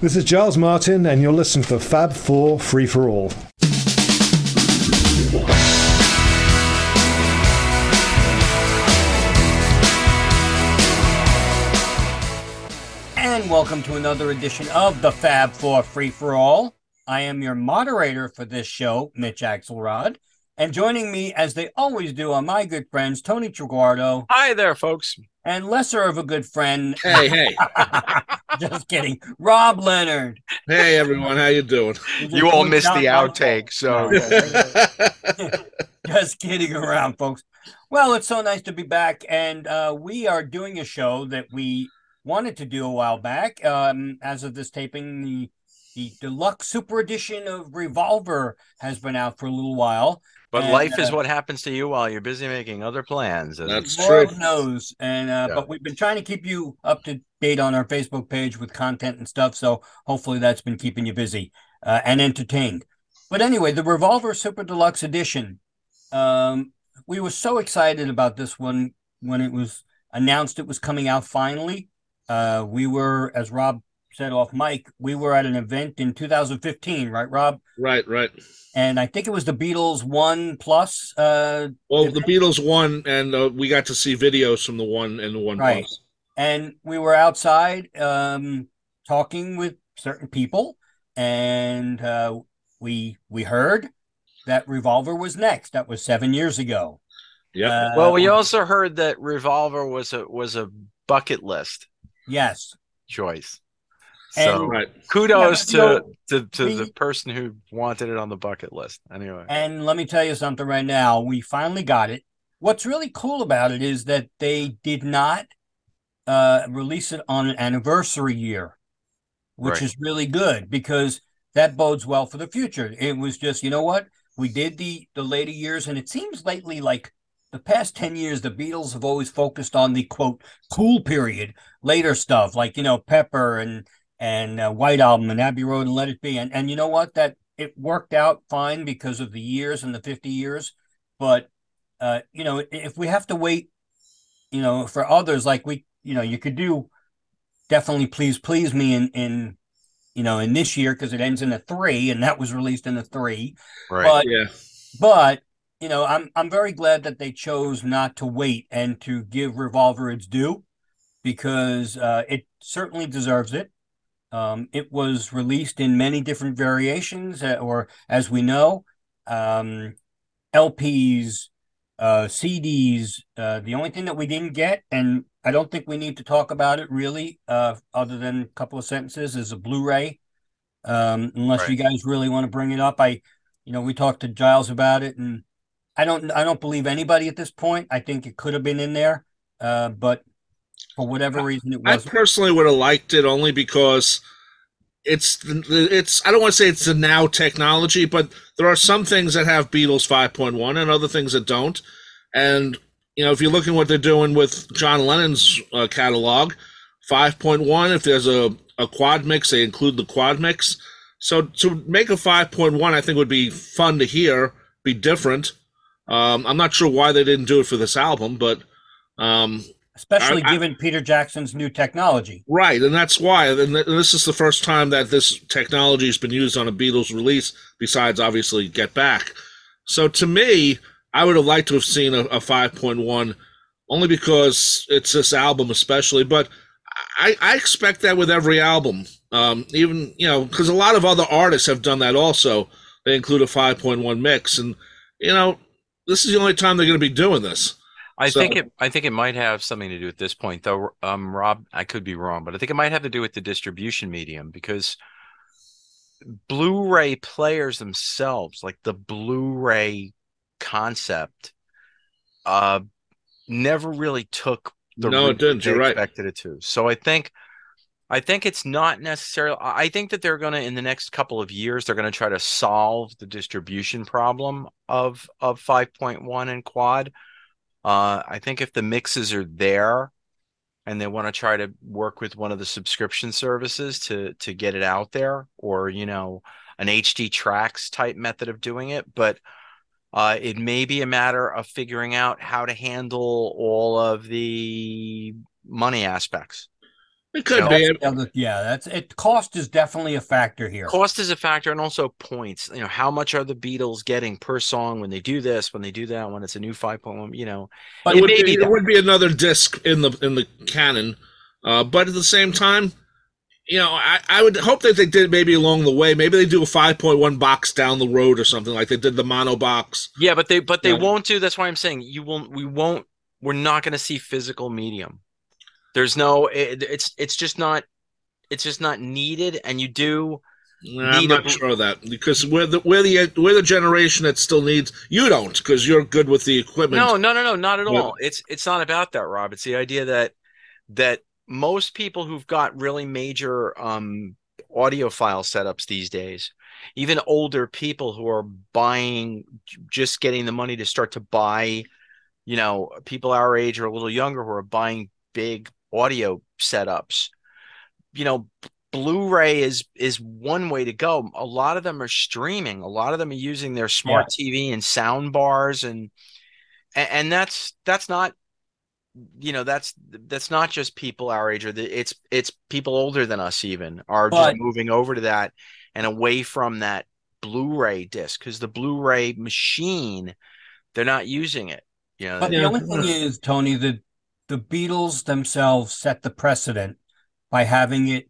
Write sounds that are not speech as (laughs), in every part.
This is Giles Martin, and you're listening to Fab 4 Free for All. And welcome to another edition of the Fab Four Free for All. I am your moderator for this show, Mitch Axelrod. And joining me, as they always do, are my good friends, Tony Triguardo. Hi there, folks. And lesser of a good friend. Hey, hey. (laughs) just kidding. Rob Leonard. Hey, everyone. How you doing? You all missed the outtake, so. (laughs) just kidding around, folks. Well, it's so nice to be back. And uh, we are doing a show that we wanted to do a while back. Um, as of this taping, the the deluxe super edition of Revolver has been out for a little while. But And, life is uh, what happens to you while you're busy making other plans. isn't it? That's Lord true. knows. And uh, Yeah. but we've been trying to keep you up to date on our Facebook page with content and stuff. So hopefully that's been keeping you busy uh, and entertained. But anyway, the Revolver Super Deluxe Edition. Um, we were so excited about this one when it was announced it was coming out finally. Uh, we were, as Rob said off Mike, we were at an event in 2015, right, Rob? Right, right. And I think it was the Beatles One Plus. Uh, Well, the Beatles won, and uh, we got to see videos from the one and the one Right. plus. and we were outside um, talking with certain people, and uh, we we heard that Revolver was next. That was seven years ago. Yeah. Uh, Well, we also heard that Revolver was a was a bucket list yes, choice. And- So right. kudos Yeah, but, you to to, to we- the person who wanted it on the bucket list. Anyway, and let me tell you something right now. We finally got it. What's really cool about it is that they did not uh, release it on an anniversary year, which Right. is really good because that bodes well for the future. It was just, you know what? We did the the later years, and it seems lately like the past 10 years, the Beatles have always focused on the quote cool period, later stuff like, you know, Pepper and and uh, White Album and Abbey Road and Let It Be. And and you know what? That it worked out fine because of the years and the 50 years. But uh, you know, if we have to wait, you know, for others, like we, you know, you could do definitely please please me in in you know in this year because it ends in a three and that was released in a three. right? But Yeah. but you know, I'm I'm very glad that they chose not to wait and to give Revolver its due because uh, it certainly deserves it. Um, it was released in many different variations, uh, or as we know, um, LPs, uh, CDs. Uh, the only thing that we didn't get, and I don't think we need to talk about it really, uh, other than a couple of sentences, is a Blu-ray. Um, unless you guys really want to bring it up, I, you know, we talked to Giles about it, and I don't, I don't believe anybody at this point. I think it could have been in there, uh, but for whatever reason, it was. I personally would have liked it only because it's it's I don't want to say it's the now technology, but there are some things that have Beatles 5.1 and other things that don't. And you know, if you're looking what they're doing with John Lennon's uh, catalog, 5.1. If there's a a quad mix, they include the quad mix. So to make a 5.1, I think would be fun to hear, be different. Um, I'm not sure why they didn't do it for this album, but um, especially I- I- given Peter Jackson's new technology. Right, and that's why. And this is the first time that this technology has been used on a Beatles release, besides obviously Get Back. So to me, I would have liked to have seen a, a 5.1, only because it's this album, especially. But I, I expect that with every album, um, even you know, because a lot of other artists have done that also. They include a 5.1 mix, and you know, this is the only time they're going to be doing this. I So- think it. I think it might have something to do at this point, though. Um, Rob, I could be wrong, but I think it might have to do with the distribution medium because Blu-ray players themselves, like the Blu-ray concept, uh, never really took the No, it didn't. You're right. expected it to. So I think. I think it's not necessarily. I I think that they're going to, in the next couple of years, they're going to try to solve the distribution problem of of 5.1 and quad. Uh, I think if the mixes are there and they want to try to work with one of the subscription services to to get it out there, or you know, an HD tracks type method of doing it, but uh, it may be a matter of figuring out how to handle all of the money aspects. It could No. be. That's yeah, that's it. Cost is definitely a factor here. Cost is a factor, and also points. You know, how much are the Beatles getting per song when they do this, when they do that, when it's a new five point one? You know, But it it would, be, be it would be another disc in the in the canon, uh, but at the same time, you know, I, I would hope that they did maybe along the way. Maybe they do a five point one box down the road or something like they did the mono box. Yeah, but they but they Yeah. won't do. That's why I'm saying you won't. We won't. We're not going to see physical medium. There's no. It, it's it's just not. It's just not needed. And you do. I'm Need a not sure of that because we're the we're the we're the generation that still needs. You don't because you're good with the equipment. No, no, no, no, not at Yeah. all. It's it's not about that, Rob. It's the idea that that most people who've got really major um audiophile setups these days, even older people who are buying just getting the money to start to buy, you know, people our age or a little younger who are buying big audio setups. You know, Blu-ray is is one way to go. A lot of them are streaming. A lot of them are using their smart TV and sound bars and and, and that's that's not you know that's that's not just people our age or the, it's it's people older than us even are But- just moving over to that and away from that blu-ray disc because the blu-ray machine they're not using it you know But Yeah. the only thing is, Tony, the the Beatles themselves set the precedent by having it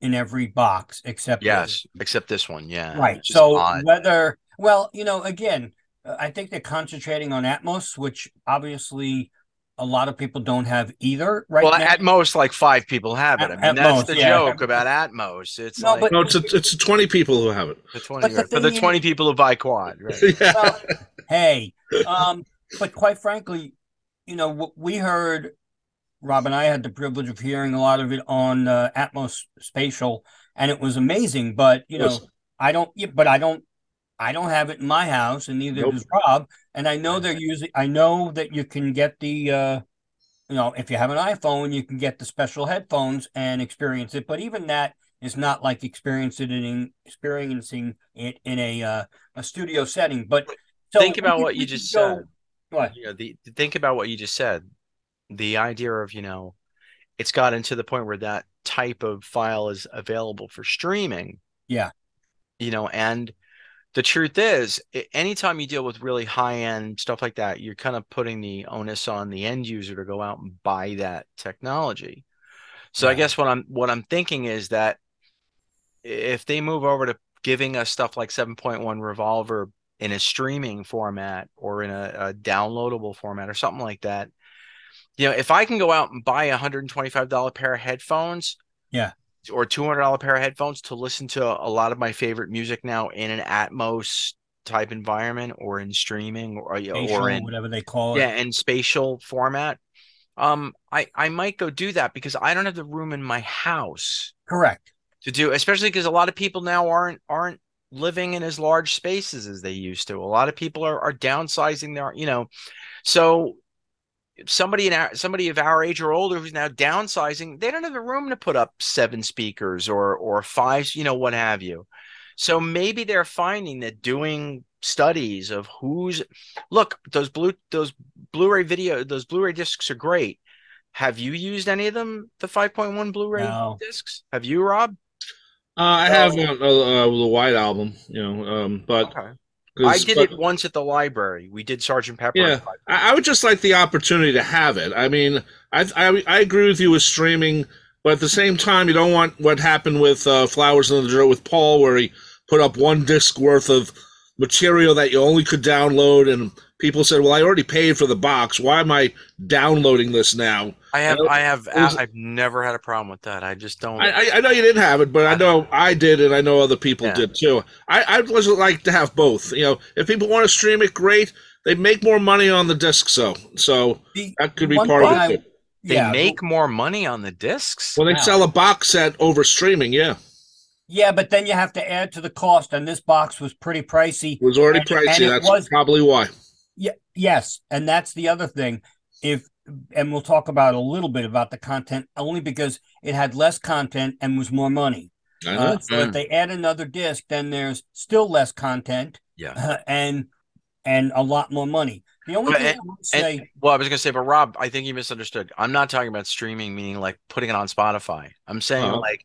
in every box except this. yes except this one yeah right. So odd. whether well, you know, again, uh, I think they're concentrating on Atmos, which obviously a lot of people don't have either. Right well now. at most like five people have it At- i mean at that's most, the yeah. joke about atmos it's No, like but- no, it's a, it's twenty people who have it. the 20 but the for the thing 20 people who buy quad right (laughs) yeah. well, hey, um, but quite frankly, you know, we heard, Rob and I had the privilege of hearing a lot of it on uh, Atmos Spatial, and it was amazing. But you know, I don't, but I don't, I don't have it in my house, and neither Nope. does Rob. And I know they're using. I know that you can get the, uh, you know, if you have an iPhone, you can get the special headphones and experience it. But even that is not like experiencing it in experiencing it in a uh, a studio setting. But so Think about what you just said. What? you know the think about what you just said the idea of you know it's gotten to the point where that type of file is available for streaming Yeah. you know and the truth is anytime you deal with really high end stuff like that you're kind of putting the onus on the end user to go out and buy that technology so i guess what i'm what i'm thinking is that if they move over to giving us stuff like 7.1 revolver in a streaming format or in a, a downloadable format or something like that you know if i can go out and buy a $125 pair of headphones Yeah. or $200 pair of headphones to listen to a lot of my favorite music now in an atmos type environment or in streaming or, Spatial, or in whatever they call it. yeah in spatial format um i i might go do that because i don't have the room in my house Correct. to do especially because a lot of people now aren't aren't living in as large spaces as they used to. A lot of people are, are downsizing their you know so somebody in our somebody of our age or older who's now downsizing they don't have the room to put up seven speakers or or five you know what have you. So maybe they're finding that doing studies of who's look those blue those blu-ray video those blu-ray discs are great. Have you used any of them the 5.1 blu-ray No. discs? Have you rob Uh, I have uh, uh, the White album, you know, um, but okay I did but- it once at the library. We did Sergeant Pepper. Yeah. I, I would just like the opportunity to have it. I mean, I, I I agree with you with streaming, but at the same time, you don't want what happened with uh, Flowers in the Dirt with Paul, where he put up one disc worth of material that you only could download, and people said, "Well, I already paid for the box. Why am I downloading this now?" I have, Well, I have, was- I've never had a problem with that. I just don't. I, I, I know you didn't have it, but I know I did, and I know other people Yeah. did too. I I would like to have both. You know, if people want to stream it, great. They make more money on the disc, so so The, that could be one part of it. Too. they yeah, make more money on the discs. When they Wow. sell a box set over streaming, yeah, yeah, but then you have to add to the cost, and this box was pretty pricey. it was already And- and pricey. it That's was- probably why. Yeah, yes, and that's the other thing. If and we'll talk about a little bit about the content only because it had less content and was more money. Uh, so if Mm. they add another disc, then there's still less content Yeah. (laughs) and and a lot more money. The only But- thing and- I would And- well, I was gonna say, but Rob, I think you misunderstood. I'm not talking about streaming, meaning like putting it on Spotify. I'm saying Uh-huh. like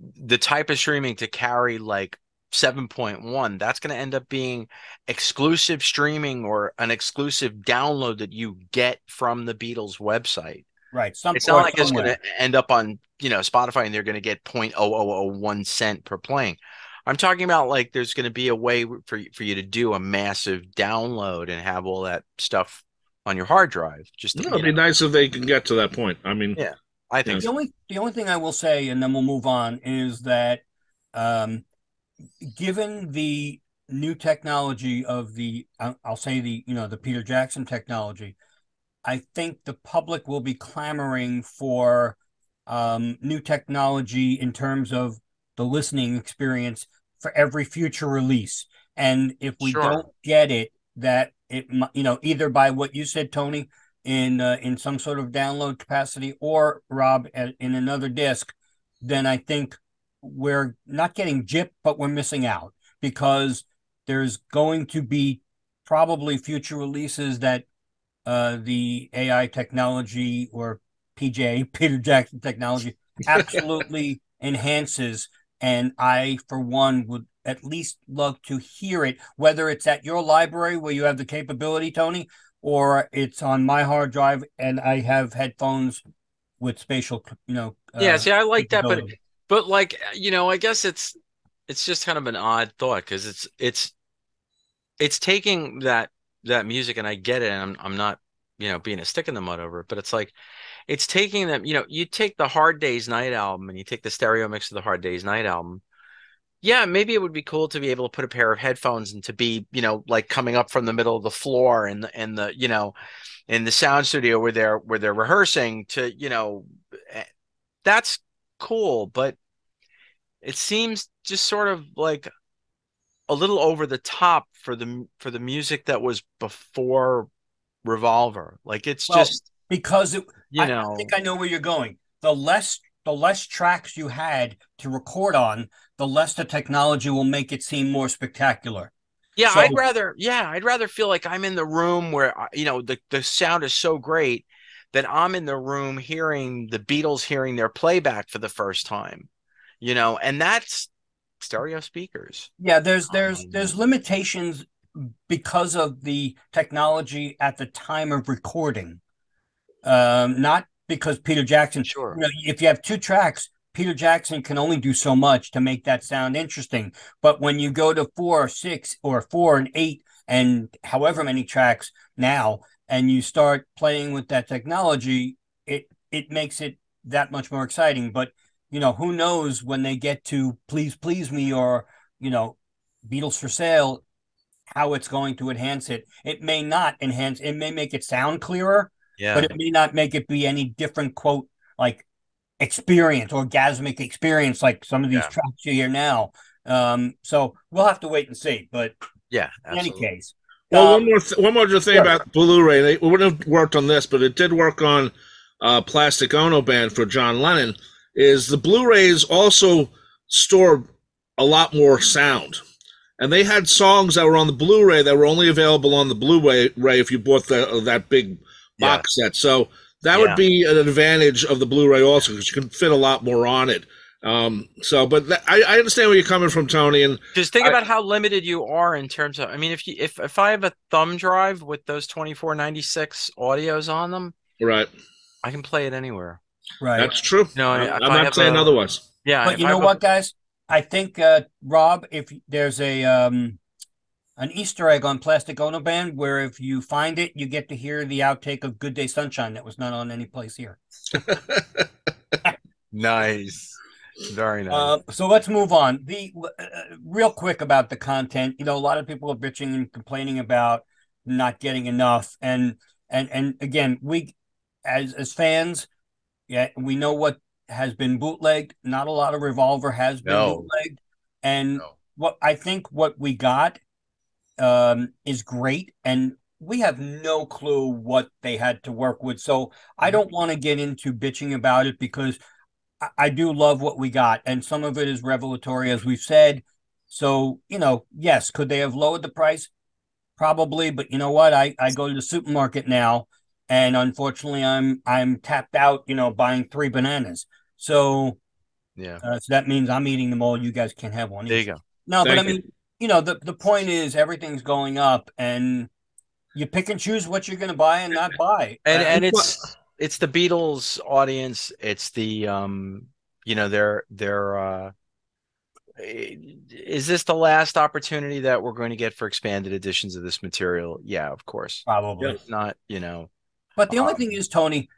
the type of streaming to carry like 7.1, that's gonna end up being exclusive streaming or an exclusive download that you get from the Beatles website. right? Some It's not or like it's gonna end up on, you know, Spotify and they're gonna get 0.0001 cent per playing. I'm talking about like there's going to be a way for for you to do a massive download and have all that stuff on your hard drive. Just to, No, it'd be know, nice if they can get to that point. I mean, Yeah. I think The only the only thing I will say, and then we'll move on, is that um, given the new technology of the, I'll say the you know the Peter Jackson technology, I think the public will be clamoring for um, new technology in terms of the listening experience for every future release. And if we Sure. don't get it, that it you know either by what you said, Tony, in uh, in some sort of download capacity, or Rob in another disc, then I think we're not getting gypped, but we're missing out because there's going to be probably future releases that uh, the AI technology or PJ (laughs) Peter Jackson technology absolutely (laughs) enhances. And I, for one, would at least love to hear it, whether it's at your library where you have the capability, Tony, or it's on my hard drive and I have headphones with spatial, you know. yeah, uh, see, I like that, but. But like you know, I guess it's it's just kind of an odd thought because it's it's it's taking that that music and I get it, and I'm I'm not you know being a stick in the mud over it, but it's like it's taking them. You know, you take the Hard Days Night album and you take the stereo mix of the Hard Days Night album. Yeah, maybe it would be cool to be able to put a pair of headphones and to be, you know, like coming up from the middle of the floor and the and the, you know, in the sound studio where they're where they're rehearsing to, you know, eh, that's cool, but it seems just sort of like a little over the top for the for the music that was before Revolver. Like it's Well, just, because it, you I, know, I think I know where you're going. The less the less tracks you had to record on, the less the technology will make it seem more spectacular. Yeah, So- I'd rather yeah, I'd rather feel like I'm in the room where uh, you know the the sound is so great that I'm in the room hearing the Beatles hearing their playback for the first time. You know, and that's stereo speakers. Yeah, there's there's Um, there's limitations because of the technology at the time of recording. Um, not because Peter Jackson. Sure. You know, if you have two tracks, Peter Jackson can only do so much to make that sound interesting. But when you go to four or six or four and eight and however many tracks now, and you start playing with that technology, it it makes it that much more exciting. But you know, who knows when they get to Please Please Me or, you know, Beatles for Sale, how it's going to enhance it. It may not enhance, it may make it sound clearer, Yeah. but it may not make it be any different, quote, like experience, orgasmic experience, like some of these Yeah. tracks you hear now. Um, so we'll have to wait and see. But yeah. in any case, Well, um, one more th- one more thing sure. about Blu-ray. They wouldn't have worked on this, but it did work on uh, Plastic Ono Band for John Lennon. Is the Blu-rays also store a lot more sound, and they had songs that were on the Blu-ray that were only available on the Blu-ray if you bought the, that big box set. So that Yeah. would be an advantage of the Blu-ray also because you can fit a lot more on it. Um, so, but that, I, I understand where you're coming from, Tony, and Just think I- about how limited you are in terms of I mean if you if if I have a thumb drive with those 2496 audios on them, right, I can play it anywhere. Right. that's true. No, I'm I'm not saying a- otherwise. Yeah, But you know a- what, guys? I think uh, Rob, if there's a um, an Easter egg on Plastic Ono Band, where if you find it, you get to hear the outtake of "Good Day Sunshine" that was not on any place here. (laughs) Nice. Very nice. Uh, so let's move on. The uh, real quick about the content. You know, a lot of people are bitching and complaining about not getting enough, and and and again, we as as fans, yeah, we know what has been bootlegged. Not a lot of Revolver has been No. bootlegged, and No. what I think what we got um, is great, and we have no clue what they had to work with. So I don't want to get into bitching about it because I, I do love what we got, and some of it is revelatory, as we've said. So you know, yes, could they have lowered the price? probably, but you know what? I I go to the supermarket now, and unfortunately, I'm I'm tapped out. You know, buying three bananas. So, Yeah. uh, so that means I'm eating them all. You guys can't have one. There you go. No, but I Thank you. mean, you know, the the point is everything's going up, and you pick and choose what you're going to buy and not buy. and Uh, and it's it's it's the Beatles audience. It's the um, you know, they're they're uh, is this the last opportunity that we're going to get for expanded editions of this material? Yeah, of course. probably. If not, you know, But the only Um, thing is, Tony,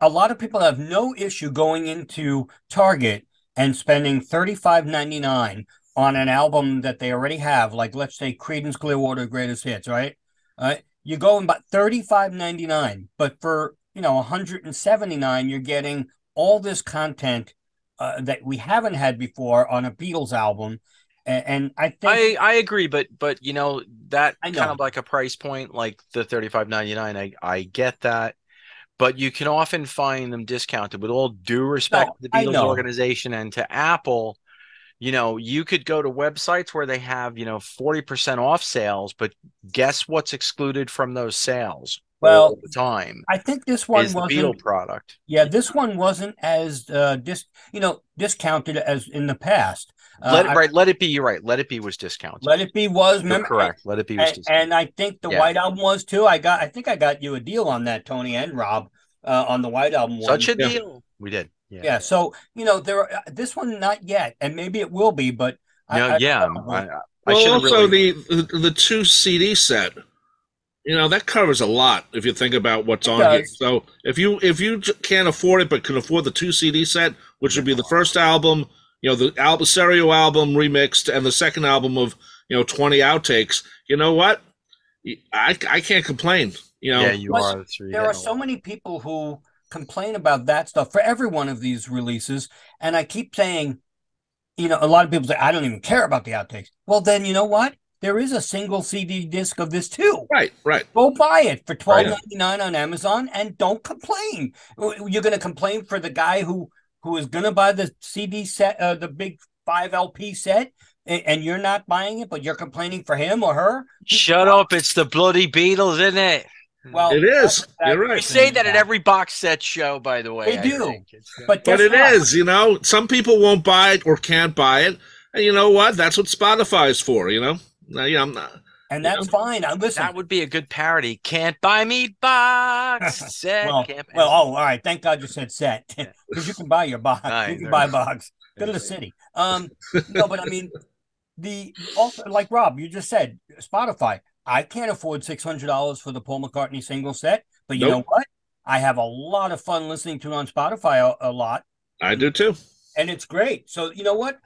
a lot of people have no issue going into Target and spending thirty five ninety nine on an album that they already have, like let's say Creedence Clearwater Greatest Hits, right? Right, you go and buy thirty five ninety nine, but for you know one hundred and seventy nine, you're getting all this content uh, that we haven't had before on a Beatles album, and, and I think I I agree, but but you know that I kind of like a price point, like the thirty five ninety nine. I I get that, but you can often find them discounted. With all due respect No, to the Beatles organization and to Apple, you know, you could go to websites where they have you know forty percent off sales, but guess what's excluded from those sales? Well, all the time I think this one wasn't. Beatle product. Yeah, this one wasn't as uh dis you know discounted as in the past. Uh, let it I- right, let it be. You're right. Let it be was discounted. Let it be was You're remember correct. Let it be was and, discounted. and I think the Yeah. White Album was too. I got I think I got you a deal on that, Tony and Rob, uh, on the White Album one. Such a deal. We did. Yeah. yeah. So you know there are, this one not yet, and maybe it will be, but I- No, I- yeah. probably- I, I Well, also really. the, the the two CD set, you know, that covers a lot if you think about what's It on here. So if you if you can't afford it but can afford the two CD set, which would be the first album, you know, the album stereo album remixed, and the second album of you know twenty outtakes, you know what? I I can't complain. You know, yeah, you Plus, are. That's where you're there are so many people who complain about that stuff for every one of these releases, and I keep saying, you know, a lot of people say I don't even care about the outtakes. Well, then you know what? There is a single CD disc of this too. right, right. Go buy it for twelve Right. ninety nine on Amazon and don't complain. You're going to complain for the guy who who is going to buy the CD set, uh, the big five LP set, and, and you're not buying it, but you're complaining for him or her. Shut up! It's the bloody Beatles, isn't it? Well, It is. that- You're right. We say that at every box set show, by the way. They I do. think. It's- But, But guess it what? is, you know, some people won't buy it or can't buy it, and you know what? That's what Spotify is for. You know, Now, yeah, I'm not. And that's fine. I listen. that would be a good parody. Can't buy me box (laughs) set. well, well, oh, all right. Thank God you said set because (laughs) you can buy your box. Aye, you can buy we box. Go to the city. Um, no, but I mean, the also like Rob, you just said Spotify. I can't afford six hundred dollars for the Paul McCartney single set, but you know what? I have a lot of fun listening to it on Spotify a, a lot, I do too. and it's great. So you know what?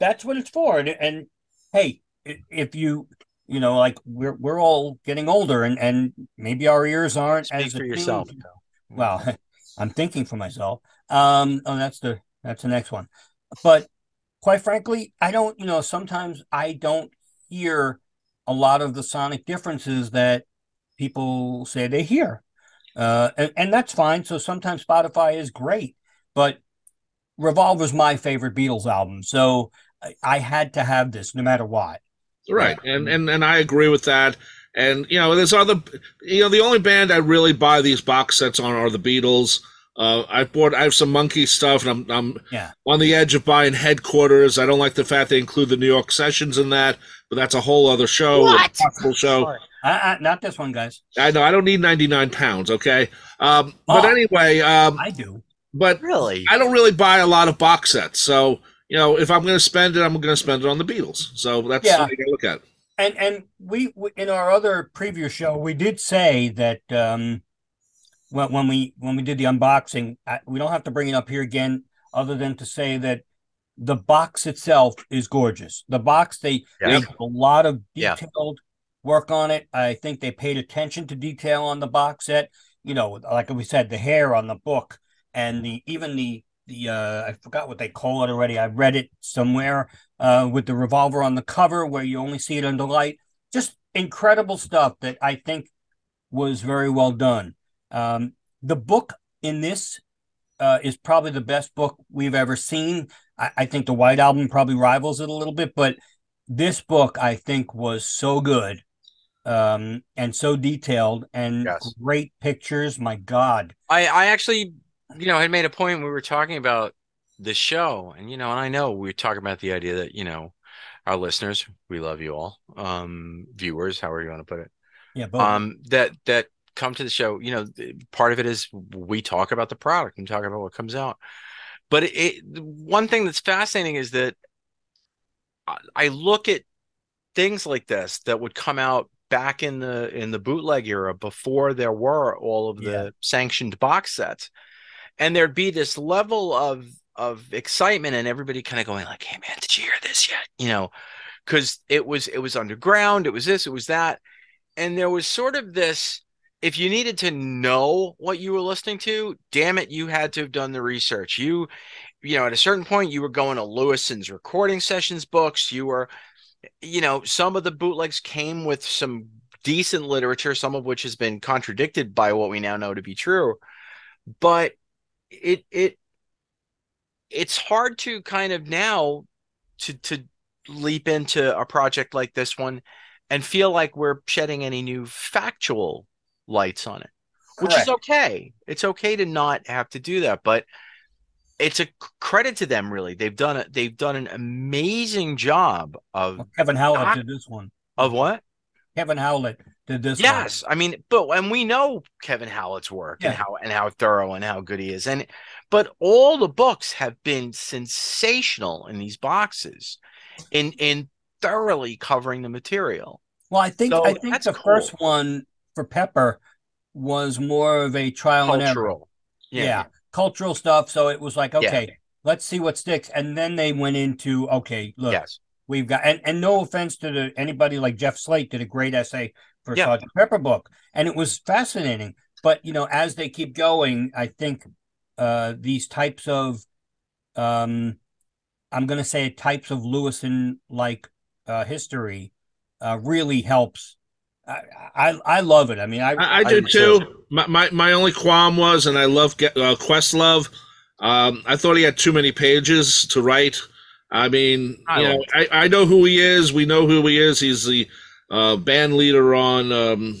That's what it's for. And, and hey, if you you know, like we're we're all getting older, and and maybe our ears aren't Speak as for attuned yourself. to- well, (laughs) I'm thinking for myself. Um, oh, that's the that's the next one. But quite frankly, I don't. You know, sometimes I don't hear a lot of the sonic differences that people say they hear, uh, and, and that's fine. So sometimes Spotify is great, but Revolver's my favorite Beatles album, so I, I had to have this no matter what. Right, and and and I agree with that. And you know, there's other. You know, the only band I really buy these box sets on are the Beatles. Uh, I bought. I have some Monkey stuff, and I'm I'm Yeah. on the edge of buying Headquarters. I don't like the fact they include the New York sessions in that, but that's a whole other show. What? a possible show. Uh, uh, not this one, guys. I know I don't need 99 pounds. Okay, um, but Oh. anyway, um, I do. but Really? I don't really buy a lot of box sets. So you know, if I'm going to spend it, I'm going to spend it on the Beatles. So that's Yeah. what you got to look at. And and we we- in our other preview show we did say that um when when we when we did the unboxing I, we don't have to bring it up here again other than to say that the box itself is gorgeous. The box they Yeah. they did a lot of Yeah. detailed work on it. I think they paid attention to detail on the box set. You know, like we said, the hair on the book and the even the the uh I forgot what they call it already. I read it somewhere uh with the revolver on the cover where you only see it under light. Just incredible stuff that I think was very well done. Um the book in this uh is probably the best book we've ever seen. I, I think the White Album probably rivals it a little bit, but this book I think was so good. um, and so detailed and Yes. great pictures. My God. I I actually, you know, had made a point when we were talking about the show, and you know, and I know we were talking about the idea that you know, our listeners, we love you all, um, viewers, however you want to put it, Yeah, but um, that that come to the show. You know, part of it is we talk about the product and talk about what comes out, but it, it one thing that's fascinating is that I, I look at things like this that would come out back in the in the bootleg era before there were all of the Yeah. sanctioned box sets and there'd be this level of of excitement and everybody kind of going like hey man did you hear this yet? You know because it was it was underground it was this it was that. And there was sort of this if you needed to know what you were listening to damn it you had to have done the research. You you know at a certain point you were going to Lewisohn's recording sessions books. You were you know some of the bootlegs came with some decent literature some of which has been contradicted by what we now know to be true. But it it it's hard to kind of now to to leap into a project like this one and feel like we're shedding any new factual lights on it which is okay. It's okay to not have to do that but it's a credit to them really. They've done it they've done an amazing job of Kevin Howlett Doc- did this one. of what? Kevin Howlett did this yes i mean but and we know kevin howlett's work and how and how thorough and how good he is and but all the books have been sensational in these boxes in in thoroughly covering the material. Well, I think So I think that's the cool. first one for Pepper was more of a trial and error. cultural Yeah. Cultural stuff. So it was like, Yeah. okay, let's see what sticks. And then they went into, okay, look, yes we've got and, and no offense to the anybody like Jeff Slate did a great essay for Yeah. Sergeant Pepper book. And it was fascinating. But you know, as they keep going, I think uh these types of um I'm gonna say types of Lewisohn like uh history uh really helps. I, I I love it. I mean I I, I do do too. too. My, my my only qualm was, and I love Ge- uh, Questlove. Um, I thought he had too many pages to write. I mean, I you know, I, I know who he is. We know who he is. He's the uh, band leader on um,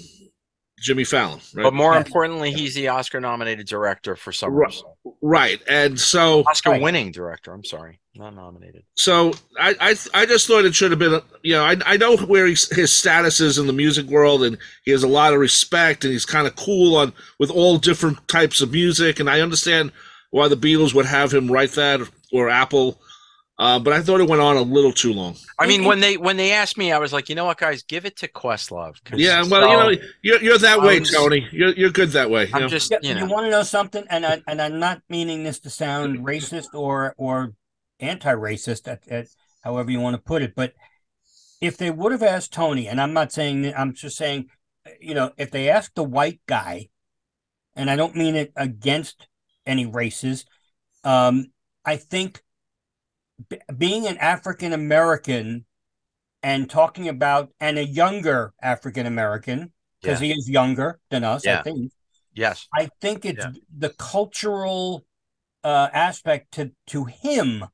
Jimmy Fallon, right? but more Yeah. importantly he's the oscar nominated director for Right. summers right. And so, oscar Right. winning director i'm sorry not nominated so I, I, I just thought it should have been, you know, I, I know where he's, his status is in the music world, and he has a lot of respect, and he's kind of cool on with all different types of music, and I understand why the Beatles would have him write that or Apple, uh, but I thought it went on a little too long. I mean, when they when they asked me, I was like, you know what, guys, give it to Questlove. Yeah, well, so- you know, you're, you're that way, was- Tony. You're, you're good that way. you I'm know? just Yeah, you you, want to know something, and I and I'm not meaning this to sound racist or or anti-racist, at, at however you want to put it, but if they would have asked Tony, and I'm not saying I'm just saying, you know, if they asked the white guy, and I don't mean it against any races, um, I think b- being an African American and talking about and a younger African American because he is younger than us, I think. yes, I think it's Yeah. the cultural uh, aspect to to him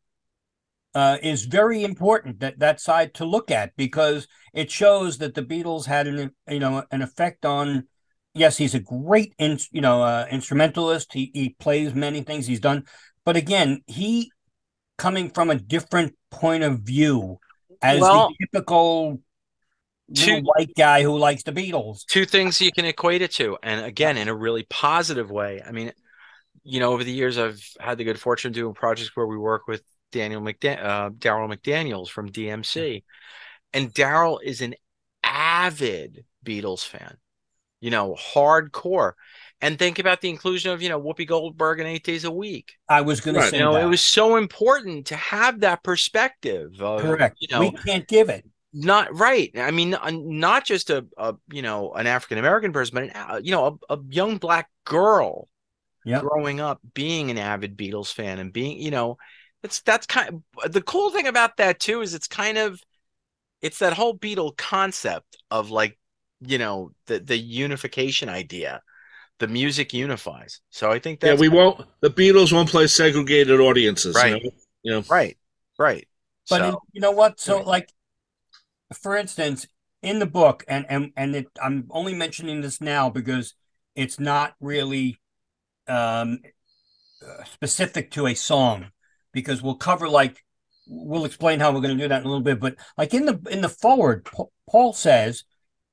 uh, is very important. That that side to look at because it shows that the Beatles had an you know an effect on. Yes, he's a great in, you know uh, instrumentalist. He he plays many things. He's done, but again, he coming from a different point of view as Well, the typical two- white guy who likes the Beatles. two things you can equate it to, and again, in a really positive way. I mean, you know, over the years, I've had the good fortune of doing projects where we work with Daniel McDan- uh, Darryl McDaniels from DMC, and Darryl is an avid Beatles fan. You know, hardcore. And think about the inclusion of you know Whoopi Goldberg in Eight Days a Week. I was going Right. to say You know, that. it was so important to have that perspective. Of, correct. You know, we can't give it. not right. I mean, not just a, a you know an African American person, but an, uh, you know a, a young black girl Yep. growing up being an avid Beatles fan and being you know it's that's kind of the cool thing about that too is it's kind of it's that whole Beatle concept of like you know the the unification idea. The music unifies, so I think that yeah, that's we won't. The Beatles won't play segregated audiences. Right. You know? You know? right, right. But so, in- you know what? So, Right. like, for instance, in the book, and and and it, I'm only mentioning this now because it's not really um, uh, specific to a song, because we'll cover like we'll explain how we're going to do that in a little bit. But like in the in the forward, Paul says,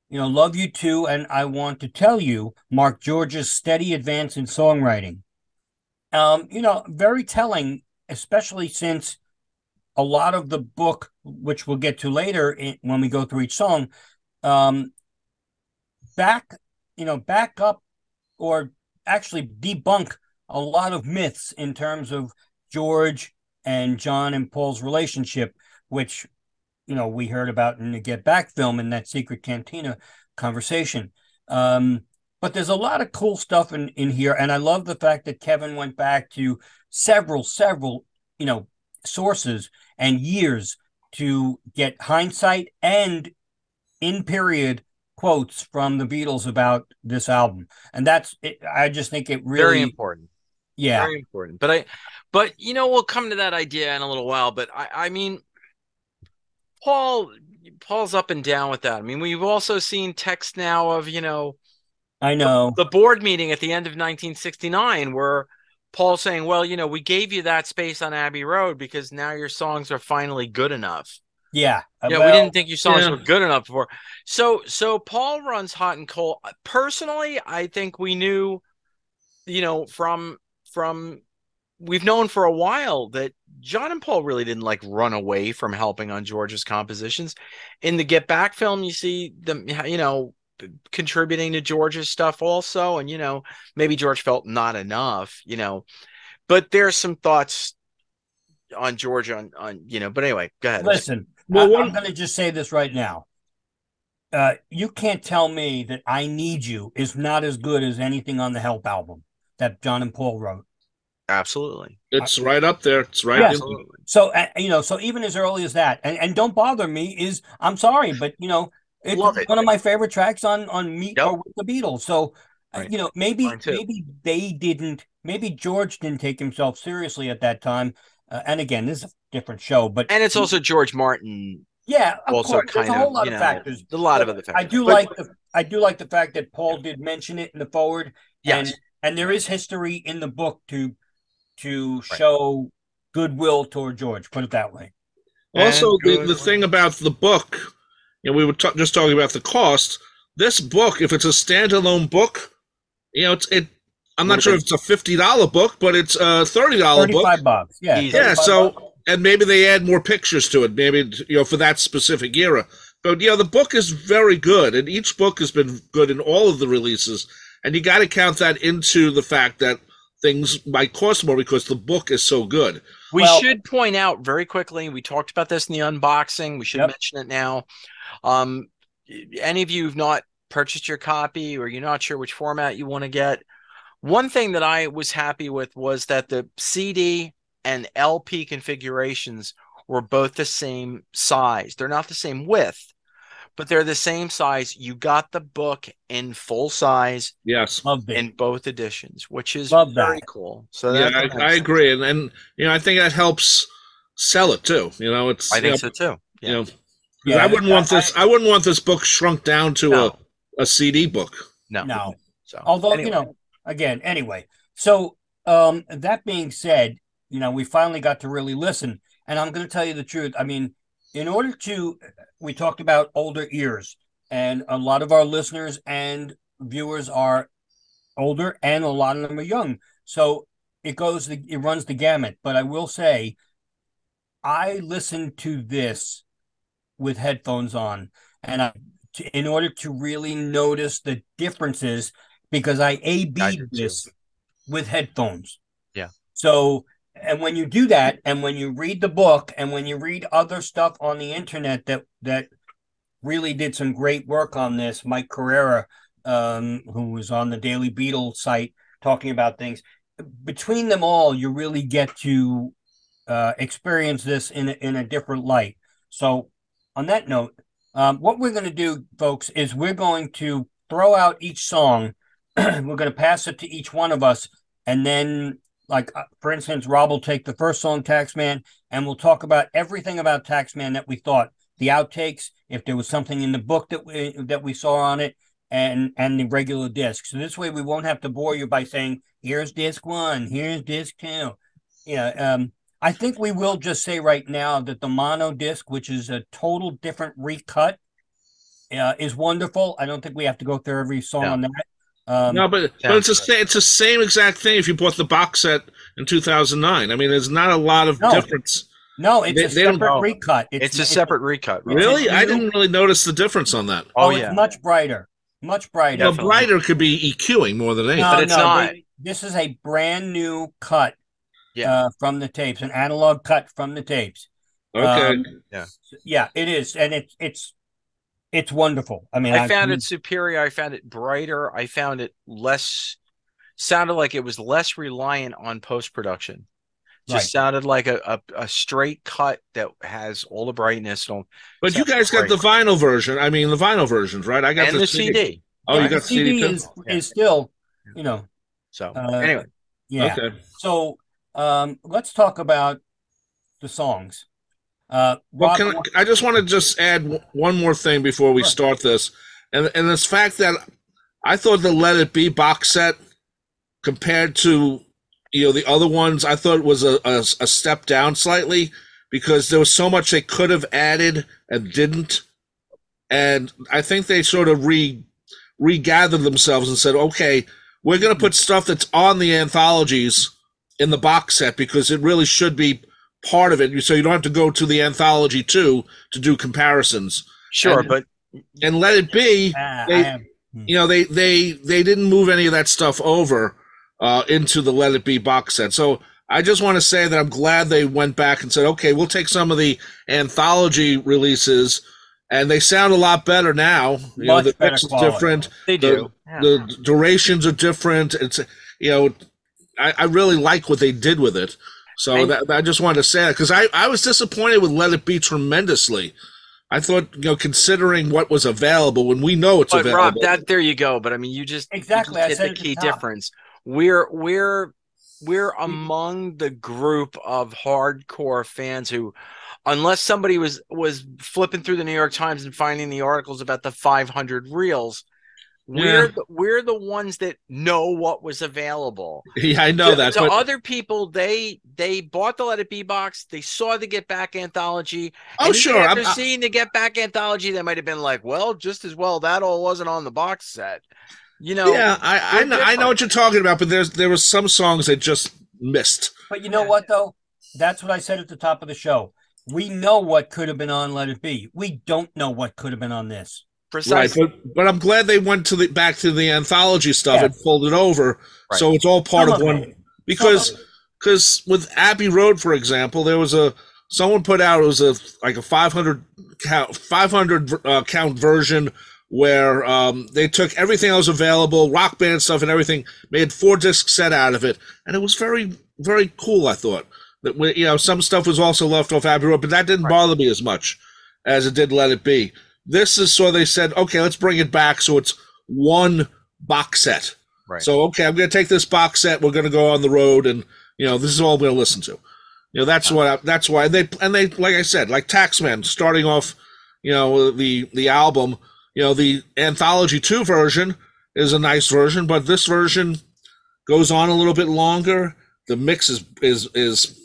you know, love you too, and I want to tell you, Mark George's steady advance in songwriting. Um, you know, very telling, especially since a lot of the book, which we'll get to later in, when we go through each song, um, back, you know, back up or actually debunk a lot of myths in terms of George and John and Paul's relationship, which, you know, we heard about in the Get Back film in that secret cantina conversation. Um, but there's a lot of cool stuff in, in here. And I love the fact that Kevin went back to several, several, you know, sources and years to get hindsight and in period quotes from the Beatles about this album. And that's it, I just think it really very important. Yeah. Very important. But I but you know, we'll come to that idea in a little while. But I, I mean Paul Paul's up and down with that. I mean, we've also seen text now of, you know, I know the, the board meeting at the end of 1969 where Paul saying, "Well, you know, we gave you that space on Abbey Road because now your songs are finally good enough." Yeah, uh, yeah, well, we didn't think your songs yeah. were good enough before. So, so Paul runs hot and cold. Uh, personally, I think we knew, you know, from from we've known for a while that John and Paul really didn't like run away from helping on George's compositions. In the Get Back film, you see them, you know, contributing to George's stuff also. And, you know, maybe George felt not enough, you know, but there's some thoughts on George on, on, you know, but anyway, go ahead. Listen, well, I, I'm going to just say this right now. Uh, you can't tell me that I Need You is not as good as anything on the Help album that John and Paul wrote. Absolutely. It's right up there. It's right. Yeah. So, uh, you know, so even as early as that, and, and don't bother me is, I'm sorry, but, you know, it's Love one it. of my favorite tracks on on Meet yep. or with the Beatles. So uh, right. you know, maybe maybe they didn't, maybe George didn't take himself seriously at that time. Uh, and again, this is a different show, but and it's also George Martin. Yeah, also course. kind There's a whole lot of know, factors. A lot of other factors. I do but, like the I do like the fact that Paul did mention it in the forward. Yes. And, and there is history in the book to to right. show goodwill toward George. Put it that way. Also, the, the thing about the book you know, we were t- just talking about the cost. This book, if it's a standalone book, you know, it's it. I'm not sure if it's a fifty dollar book, but it's a thirty dollar book. Thirty-five bucks, yeah. Yeah, so bucks. and maybe they add more pictures to it, maybe you know for that specific era. But you know, the book is very good, and each book has been good in all of the releases. And you got to count that into the fact that things might cost more because the book is so good. We well, should point out very quickly. We talked about this in the unboxing. We should yep. mention it now. Um, any of you who've not purchased your copy or you're not sure which format you want to get, one thing that I was happy with was that the CD and LP configurations were both the same size. They're not the same width, but they're the same size. You got the book in full size. Yes, in both editions, which is Love very that. cool. So yeah, I, I, agree, and and you know I think that helps sell it too. You know, it's I think you know, so too. Yeah. You know, yeah, I wouldn't want this. I, I, wouldn't want this book shrunk down to no. a, a CD book. No, no. So, Although anyway. you know, again, anyway. So um, that being said, you know, we finally got to really listen, and I'm going to tell you the truth. I mean, in order to, we talked about older ears, and a lot of our listeners and viewers are older, and a lot of them are young. So it goes, it runs the gamut. But I will say, I listened to this with headphones on, and I, to, in order to really notice the differences, because I A B this with headphones. Yeah. So, and when you do that, and when you read the book, and when you read other stuff on the internet that that really did some great work on this, Mike Carrera, um, who was on the Daily Beatle site talking about things. Between them all, you really get to uh, experience this in a, in a different light. So on that note, um, what we're going to do, folks, is we're going to throw out each song. (clears throat) we're going to pass it to each one of us, and then, like uh, for instance, Rob will take the first song, Taxman, and we'll talk about everything about Taxman that we thought the outtakes, if there was something in the book that we that we saw on it, and and the regular disc. So this way we won't have to bore you by saying, "Here's disc one, here's disc two. Yeah, um, I think we will just say right now that the mono disc, which is a total different recut, uh, is wonderful. I don't think we have to go through every song No. on that. Um, no, but but it's the same. It's the same exact thing. If you bought the box set in 2009, I mean, there's not a lot of No. difference. no, it's they- a they don't separate know. recut. It's, a separate recut. right? Really, I didn't really notice the difference on that. Oh, Oh, yeah. it's much brighter, much brighter. Well, Definitely. brighter could be EQing more than anything. No, But it's no, not. they- this is a brand new cut Yeah. uh, from the tapes, an analog cut from the tapes. okay, Um, yeah, it is, and it's it's it's wonderful. I mean, I found it superior. I found it brighter. I found it less sounded like it was less reliant on post production. Just Right. sounded like a, a, a straight cut that has all the brightness and, but you guys got the vinyl version. I mean, the vinyl versions, right? I got and the CD. Oh, you got the CD, CD too? is Yeah. is still, you know, So Uh, anyway, yeah. Okay. So um, let's talk about the songs. Uh, Well, Rob, I, I just want to just add one more thing before we Sure. start this, and and this fact that I thought the Let It Be box set compared to you know the other ones, I thought was a, a, a step down slightly because there was so much they could have added and didn't, and I think they sort of re regathered themselves and said, okay, we're going to put stuff that's on the anthologies in the box set because it really should be part of it. So you don't have to go to the anthology too to do comparisons. Sure, and- but and let it be. Ah, they- I have- you know they they they didn't move any of that stuff over uh into the let it be box set. So i just want to say that i'm glad they went back and said okay we'll take some of the anthology releases and they sound a lot better now. You know the better mix is quality. different. They do. the durations are different. It's you know, I, I really like what they did with it. So And- that, I just wanted to say that because I, I was disappointed with Let It Be tremendously. I thought you know considering what was available when we know it's but available. Rob, that there you go. But I mean, you just Exactly, I just hit the the key top. difference. We're we're we're among the group of hardcore fans who, unless somebody was was flipping through the New York Times and finding the articles about the 500 reels, Yeah. we're the, we're the ones that know what was available. (laughs) yeah, I know that. to but, other people, they they bought the Let It Be box. They saw the Get Back anthology. oh and even sure, I'm, After seeing the Get Back anthology, they might have been like, "Well, just as well that all wasn't on the box set." You know, yeah, I I know, I know what you're talking about, but there's there was some songs that just missed. But you know what though? That's what I said at the top of the show. We know what could have been on Let It Be. We don't know what could have been on this. Right, precisely. but but I'm glad they went to the back to the anthology stuff Yeah. and pulled it over, Right. so it's all part Some of of one. it. Because Some of it. because with Abbey Road, for example, there was a someone put out it was a like a 500 count 500 uh, count version where um, they took everything that was available, rock band stuff and everything, made four disc set out of it, and it was very very cool. I thought that we, you know some stuff was also left off Abbey Road, but that didn't bother me as much as it did Let It Be. This is so they said, okay, let's bring it back so it's one box set. Right. So okay, I'm going to take this box set. We're going to go on the road, and you know this is all to listen to. You know that's what I, that's why they and they like I said like Taxman starting off, you know the the album. You know the anthology two version is a nice version, but this version goes on a little bit longer. The mix is is is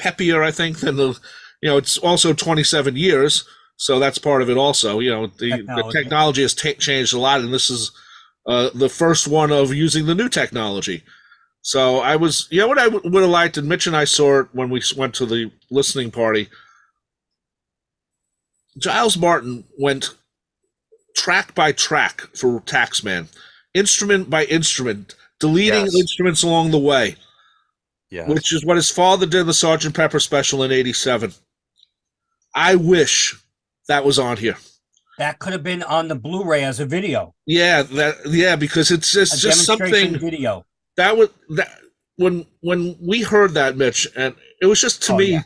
peppier, I think, than the you know it's also 27 years, so that's part of it also. You know the Technology. the technology has ta changed a lot, and this is uh, the first one of using the new technology. So I was, you know, what I would have liked, and Mitch and I saw it when we went to the listening party. Giles Martin went track by track for Taxman, instrument by instrument, deleting Yes. instruments along the way, yeah. which is what his father did in the Sergeant Pepper special in '87. I wish that was on here. That could have been on the Blu-ray as a video, Yeah, that yeah, because it's just a just something video. that was that when when we heard that Mitch and it was just to Oh, me yeah.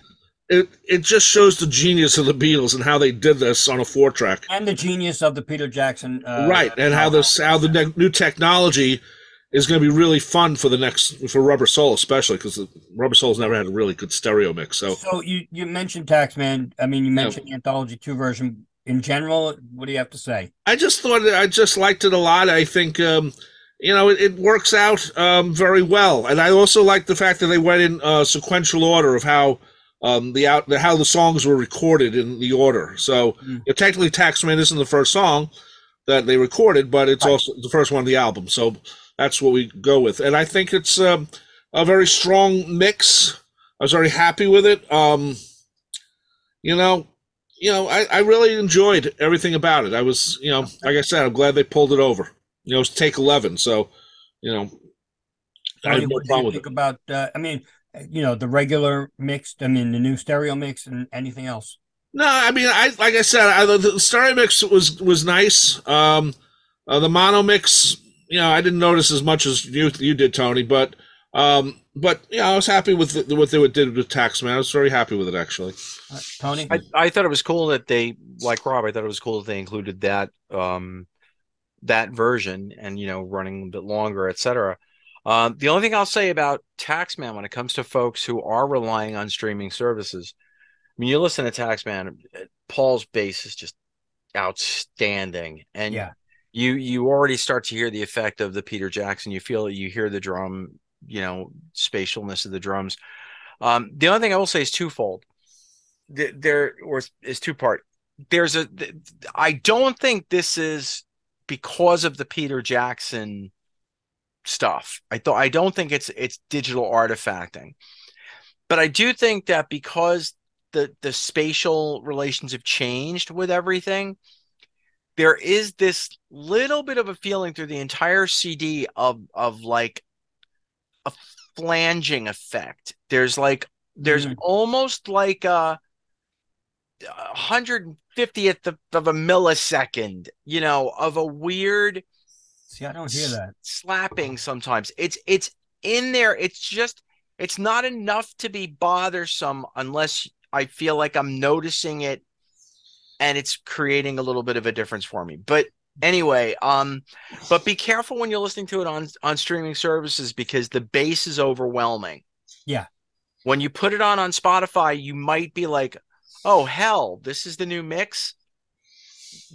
it it just shows the genius of the Beatles and how they did this on a four track And the genius of the Peter Jackson. Uh, right and how this how the ne- new technology is going to be really fun for the next for Rubber Soul, especially because Rubber Soul's never had a really good stereo mix. So, so you you mentioned Taxman. I mean, you mentioned yeah. Anthology Two version in general. What do you have to say? I just thought I just liked it a lot. I think. Um, you know, it, it works out um, very well, and I also like the fact that they went in uh, sequential order of how um, the out the, how the songs were recorded in the order. So mm. you know, technically, Taxman isn't the first song that they recorded, but it's right. also the first one on the album. So that's what we go with. And I think it's um, a very strong mix. I was very happy with it. Um, you know, you know, I, I really enjoyed everything about it. I was, you know, like I said, I'm glad they pulled it over. You know, it's take eleven, so you know, I have no problem with it. About, uh, I mean, you know, the regular mixed. I mean, the new stereo mix and anything else. No, I mean, I like I said, I, the stereo mix was was nice. Um, uh, the mono mix you know, I didn't notice as much as you you did, Tony, but um, but yeah, I was happy with the, what they did with Taxman. I was very happy with it actually. Uh, Tony, I, I thought it was cool that they, like Rob, I thought it was cool that they included that um, that version and you know running a bit longer, etc. Um, the only thing I'll say about Taxman when it comes to folks who are relying on streaming services, I mean, you listen to Taxman, Paul's bass is just outstanding, and yeah you you already start to hear the effect of the Peter Jackson. You feel. You hear the drum, you know, spatialness of the drums. Um, the only thing I will say is twofold. There or is two part. There's a. I don't think this is because of the Peter Jackson stuff. I thought I don't think it's it's digital artifacting, but I do think that because the the spatial relations have changed with everything there is this little bit of a feeling through the entire CD of of like a flanging effect. There's like there's mm-hmm. almost like a 150th of, of, a millisecond, you know, of a weird See, I don't hear that. Slapping sometimes. It's it's in there. It's just it's not enough to be bothersome unless I feel like I'm noticing it and it's creating a little bit of a difference for me. But anyway, um, but be careful when you're listening to it on on streaming services because the bass is overwhelming. Yeah. When you put it on on Spotify, you might be like, "Oh hell, this is the new mix."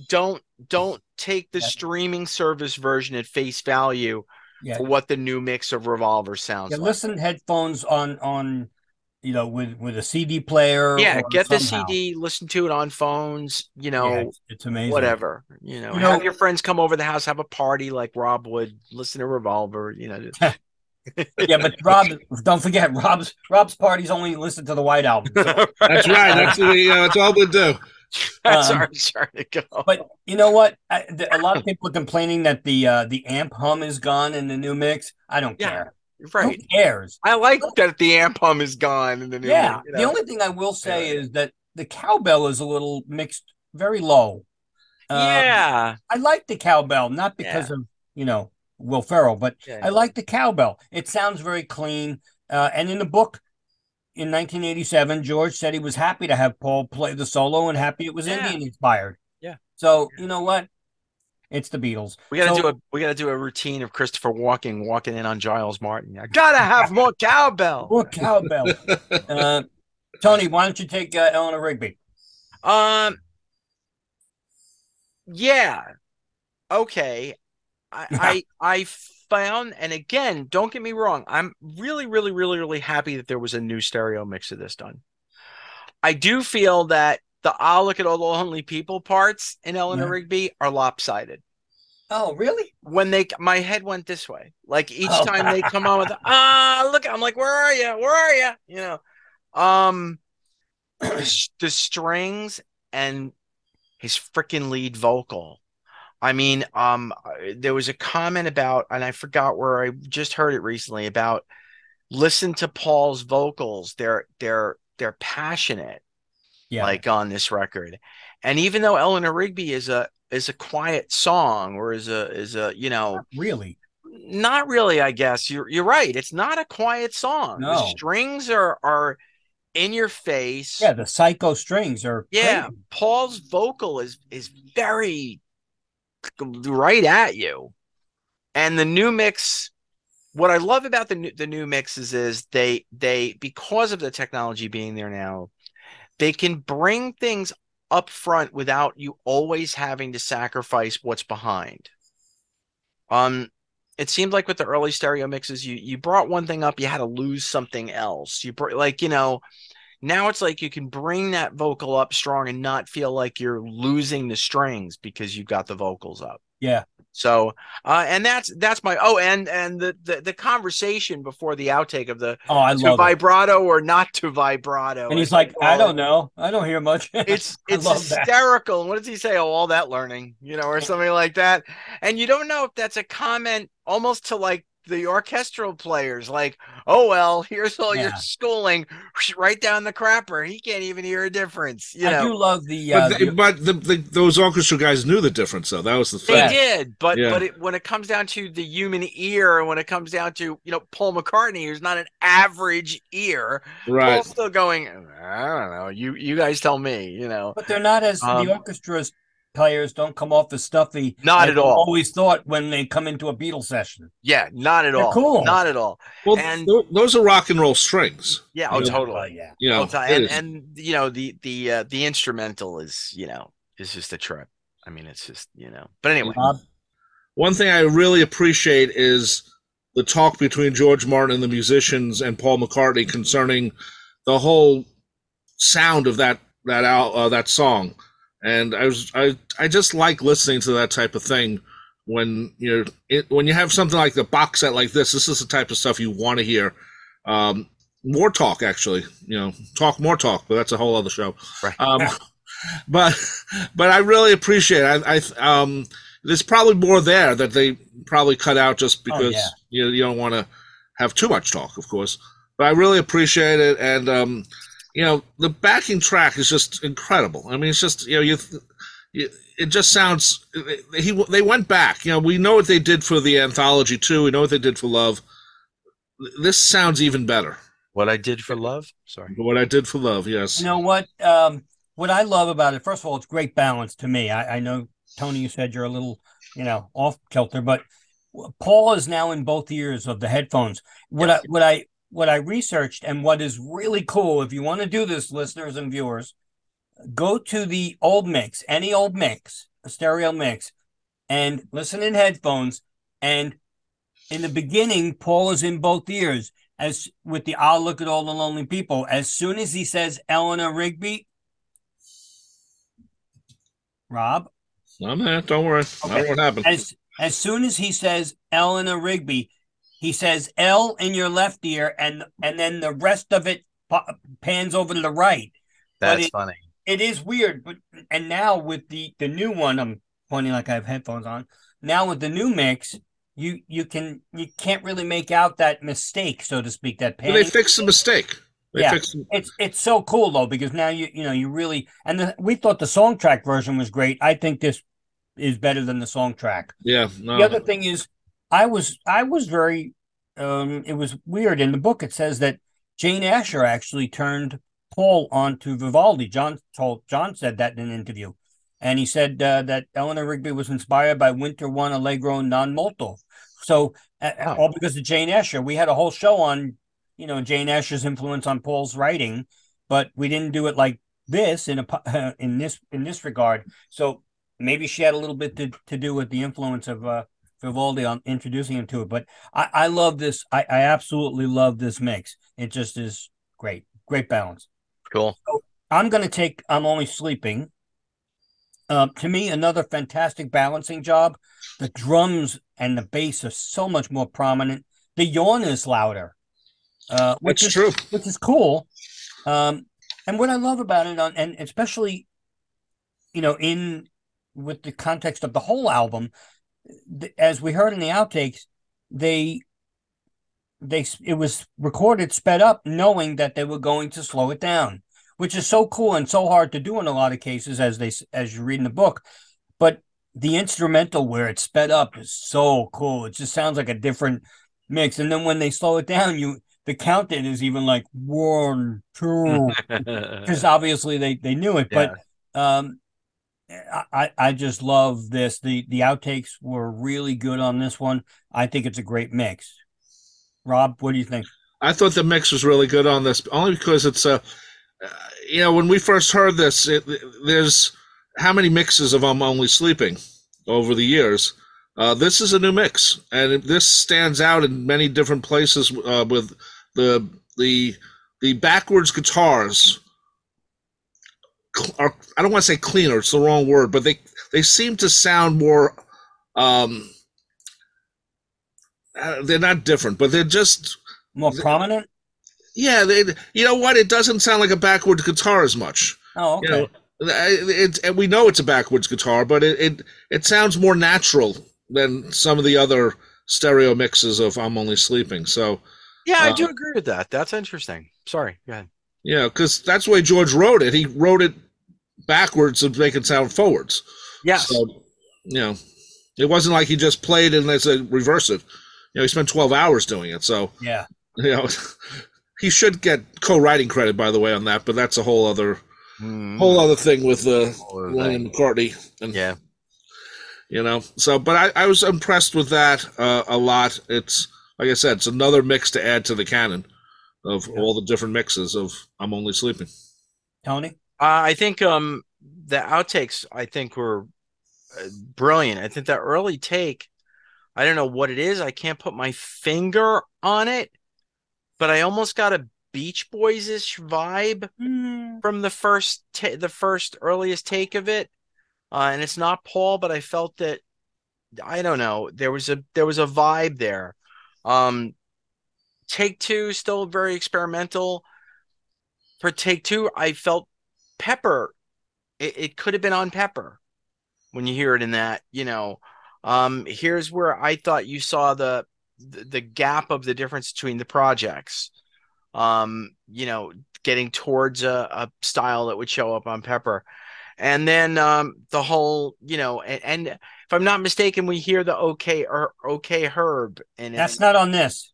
Don't don't take the yeah. streaming service version at face value yeah. for what the new mix of Revolver sounds yeah, like. Listen headphones on on you know, with with a CD player. Yeah, get somehow. the CD, listen to it on phones. You know, yeah, it's, it's, amazing. Whatever. You know, you have know, your friends come over the house, have a party like Rob would. Listen to Revolver. You know. (laughs) yeah, but Rob, don't forget, Rob's Rob's parties only listen to the White Album. So. (laughs) that's right. That's the, uh, that's all we do. (laughs) That's um, our sorry to go. But you know what? I, the, a lot of people are complaining that the uh, the amp hum is gone in the new mix. I don't yeah. care. Right. Who cares? I like that the amp hum is gone in the Yeah. You know? The only thing I will say yeah. is that the cowbell is a little mixed very low. Um, yeah. I like the cowbell, not because yeah. of, you know, Will Ferrell, but yeah. I like the cowbell. It sounds very clean. Uh, and in the book in 1987, George said he was happy to have Paul play the solo and happy it was Indian inspired. Yeah. So, you know what? It's the Beatles. We gotta so, do a we gotta do a routine of Christopher Walken walking in on Giles Martin. I gotta have more cowbell. More cowbell. (laughs) uh, Tony, why don't you take uh, Eleanor Rigby? Um. Yeah. Okay. I, I I found, and again, don't get me wrong. I'm really, really, really, really happy that there was a new stereo mix of this done. I do feel that the I'll look at all the lonely people parts in Eleanor yeah. Rigby are lopsided. Oh, really? When they, my head went this way. Like each oh. time they come on with, (laughs) ah, look, I'm like, where are you? Where are you? You know, um, the, (clears throat) the strings and his freaking lead vocal. I mean, um, there was a comment about, and I forgot where I just heard it recently about listen to Paul's vocals. They're they're they're passionate yeah. like on this record. And even though Eleanor Rigby is a is a quiet song or is a is a you know not really not really I guess you're you're right it's not a quiet song no. the strings are are in your face yeah the psycho strings are yeah crazy. Paul's vocal is is very right at you and the new mix what I love about the new, the new mixes is they they because of the technology being there now, they can bring things up front without you always having to sacrifice what's behind. Um, it seemed like with the early stereo mixes, you you brought one thing up, you had to lose something else. You br- like you know, now it's like you can bring that vocal up strong and not feel like you're losing the strings because you've got the vocals up. Yeah. So, uh, and that's that's my oh, and and the the, the conversation before the outtake of the Oh, I love it. vibrato or not to vibrato, And he's like, I don't it. know. I don't hear much. (laughs) It's it's love that. hysterical. What does he say? Oh, all that learning, you know, or something like that. And you don't know if that's a comment almost to like the orchestral players, like, oh well, here's all your schooling, right down the crapper. He can't even hear a difference. You I know, do love the. Uh, But, they, the- but the, the, those orchestra guys knew the difference, though. That was the thing They did, but Yeah. but it, when it comes down to the human ear, and when it comes down to you know Paul McCartney, who's not an average ear, Right. Paul's still going. I don't know. You you guys tell me. You know, but they're not as Um, the orchestra's players don't come off as stuffy. Not at all. Always thought when they come into a Beatles session. yeah, not at They're all. cool. Not at all. Well, and- th- those are rock and roll strings. Yeah. Oh, totally. Uh, yeah. You know, and and you know the the uh, the instrumental is you know is just a trip. I mean, it's just you know. But anyway, Bob? One thing I really appreciate is the talk between George Martin and the musicians and Paul McCartney concerning the whole sound of that that al- uh, that song. And I was I I just like listening to that type of thing when you're it, when you have something like the box set like this. This is the type of stuff you want to hear. Um, more talk, actually. You know, talk more talk, but that's a whole other show. Right. Um, (laughs) but but I really appreciate. It. I I um there's probably more there that they probably cut out just because yeah. you you don't want to have too much talk, of course. But I really appreciate it, and um, you know the backing track is just incredible. I mean, it's just you know you. you it just sounds. He they went back. You know, we know what they did for the anthology too. We know what they did for Love. This sounds even better. what I did for love. Sorry. What I did for Love, yes. You know what? Um, what I love about it, first of all, it's great balance to me. I, I know Tony, you said you're a little, you know, off kilter, but Paul is now in both ears of the headphones. What Yes. I what I what I researched and what is really cool, if you want to do this, listeners and viewers, go to the old mix, any old mix, a stereo mix, and listen in headphones. And in the beginning, Paul is in both ears. As with the I'll look at all the lonely people, as soon as he says Eleanor Rigby, Rob, I'm there. Don't worry. Okay. know what happened. as as soon as he says Eleanor Rigby, he says L in your left ear, and and then the rest of it pans over to the right. That's it- funny. It is weird, but and now with the the new one, I'm pointing like I have headphones on. Now with the new mix, you you can you can't really make out that mistake, so to speak. That But panning. they fixed the mistake. They Yeah. fixed. It's it's so cool though because now you you know you really and the, we thought the Songtrack version was great. I think this is better than the Songtrack. Yeah. No. The other thing is, I was I was very, um, it was weird in the book. It says that Jane Asher actually turned Paul onto Vivaldi. John told John said that in an interview, and he said uh, that Eleanor Rigby was inspired by Winter One Allegro non molto. So uh, all because of Jane Asher. We had a whole show on, you know, Jane Asher's influence on Paul's writing, but we didn't do it like this in a (laughs) in this in this regard. So maybe she had a little bit to, to do with the influence of uh, Vivaldi on introducing him to it. But I, I love this. I, I absolutely love this mix. It just is great, great balance. Cool. I'm going to take I'm Only Sleeping. Uh, to me, another fantastic balancing job. The drums and the bass are so much more prominent. The yawn is louder, uh, which That's is true. which is cool. Um, and what I love about it, on and especially, you know, in with the context of the whole album, as we heard in the outtakes, they they it was recorded sped up, knowing that they were going to slow it down, which is so cool and so hard to do in a lot of cases, as they as you read in the book. But the instrumental where it's sped up is so cool. It just sounds like a different mix. And then when they slow it down, you the count in is even like one, two, (laughs) because obviously they they knew it. But um, I I- just love this. the The outtakes were really good on this one. I think it's a great mix. Rob, what do you think? I thought the mix was really good on this, only because it's a, uh, you know, when we first heard this, it, there's how many mixes of "I'm Only Sleeping" over the years. Uh, this is a new mix, and this stands out in many different places uh, with the the the backwards guitars. Are, I don't want to say cleaner; it's the wrong word, but they they seem to sound more. Um, uh, they're not different, but they're just more prominent. Yeah, they, you know what? It doesn't sound like a backwards guitar as much. Oh, okay. You know, it, it, we know it's a backwards guitar, but it, it it sounds more natural than some of the other stereo mixes of "I'm Only Sleeping." So, yeah, I uh, do agree with that. That's interesting. Sorry, go ahead. Yeah, because that's the way George wrote it. He wrote it backwards to make it sound forwards. Yes. So, you know, it wasn't like he just played it and they said reverse it. You know, he spent 12 hours doing it. So, yeah. You know, (laughs) he should get co-writing credit, by the way, on that. But that's a whole other, mm. whole other thing with uh, William McCartney. And, yeah. You know, so but I, I was impressed with that uh, a lot. It's like I said, it's another mix to add to the canon of yeah. all the different mixes of "I'm Only Sleeping." Tony, uh, I think um the outtakes I think were uh, brilliant. I think that early take, I don't know what it is. I can't put my finger on it, but I almost got a Beach Boys ish vibe mm. from the first ta- the first earliest take of it. Uh, and it's not Paul, but I felt that I don't know there was a there was a vibe there. Um, take two still very experimental. For take two, I felt Pepper. It, it could have been on Pepper when you hear it in that. You know, um, here's where I thought you saw the the gap of the difference between the projects. Um, you know, getting towards a, a style that would show up on Pepper. And then um, the whole, you know, and, and, if I'm not mistaken, we hear the okay or okay herb, and that's not on this.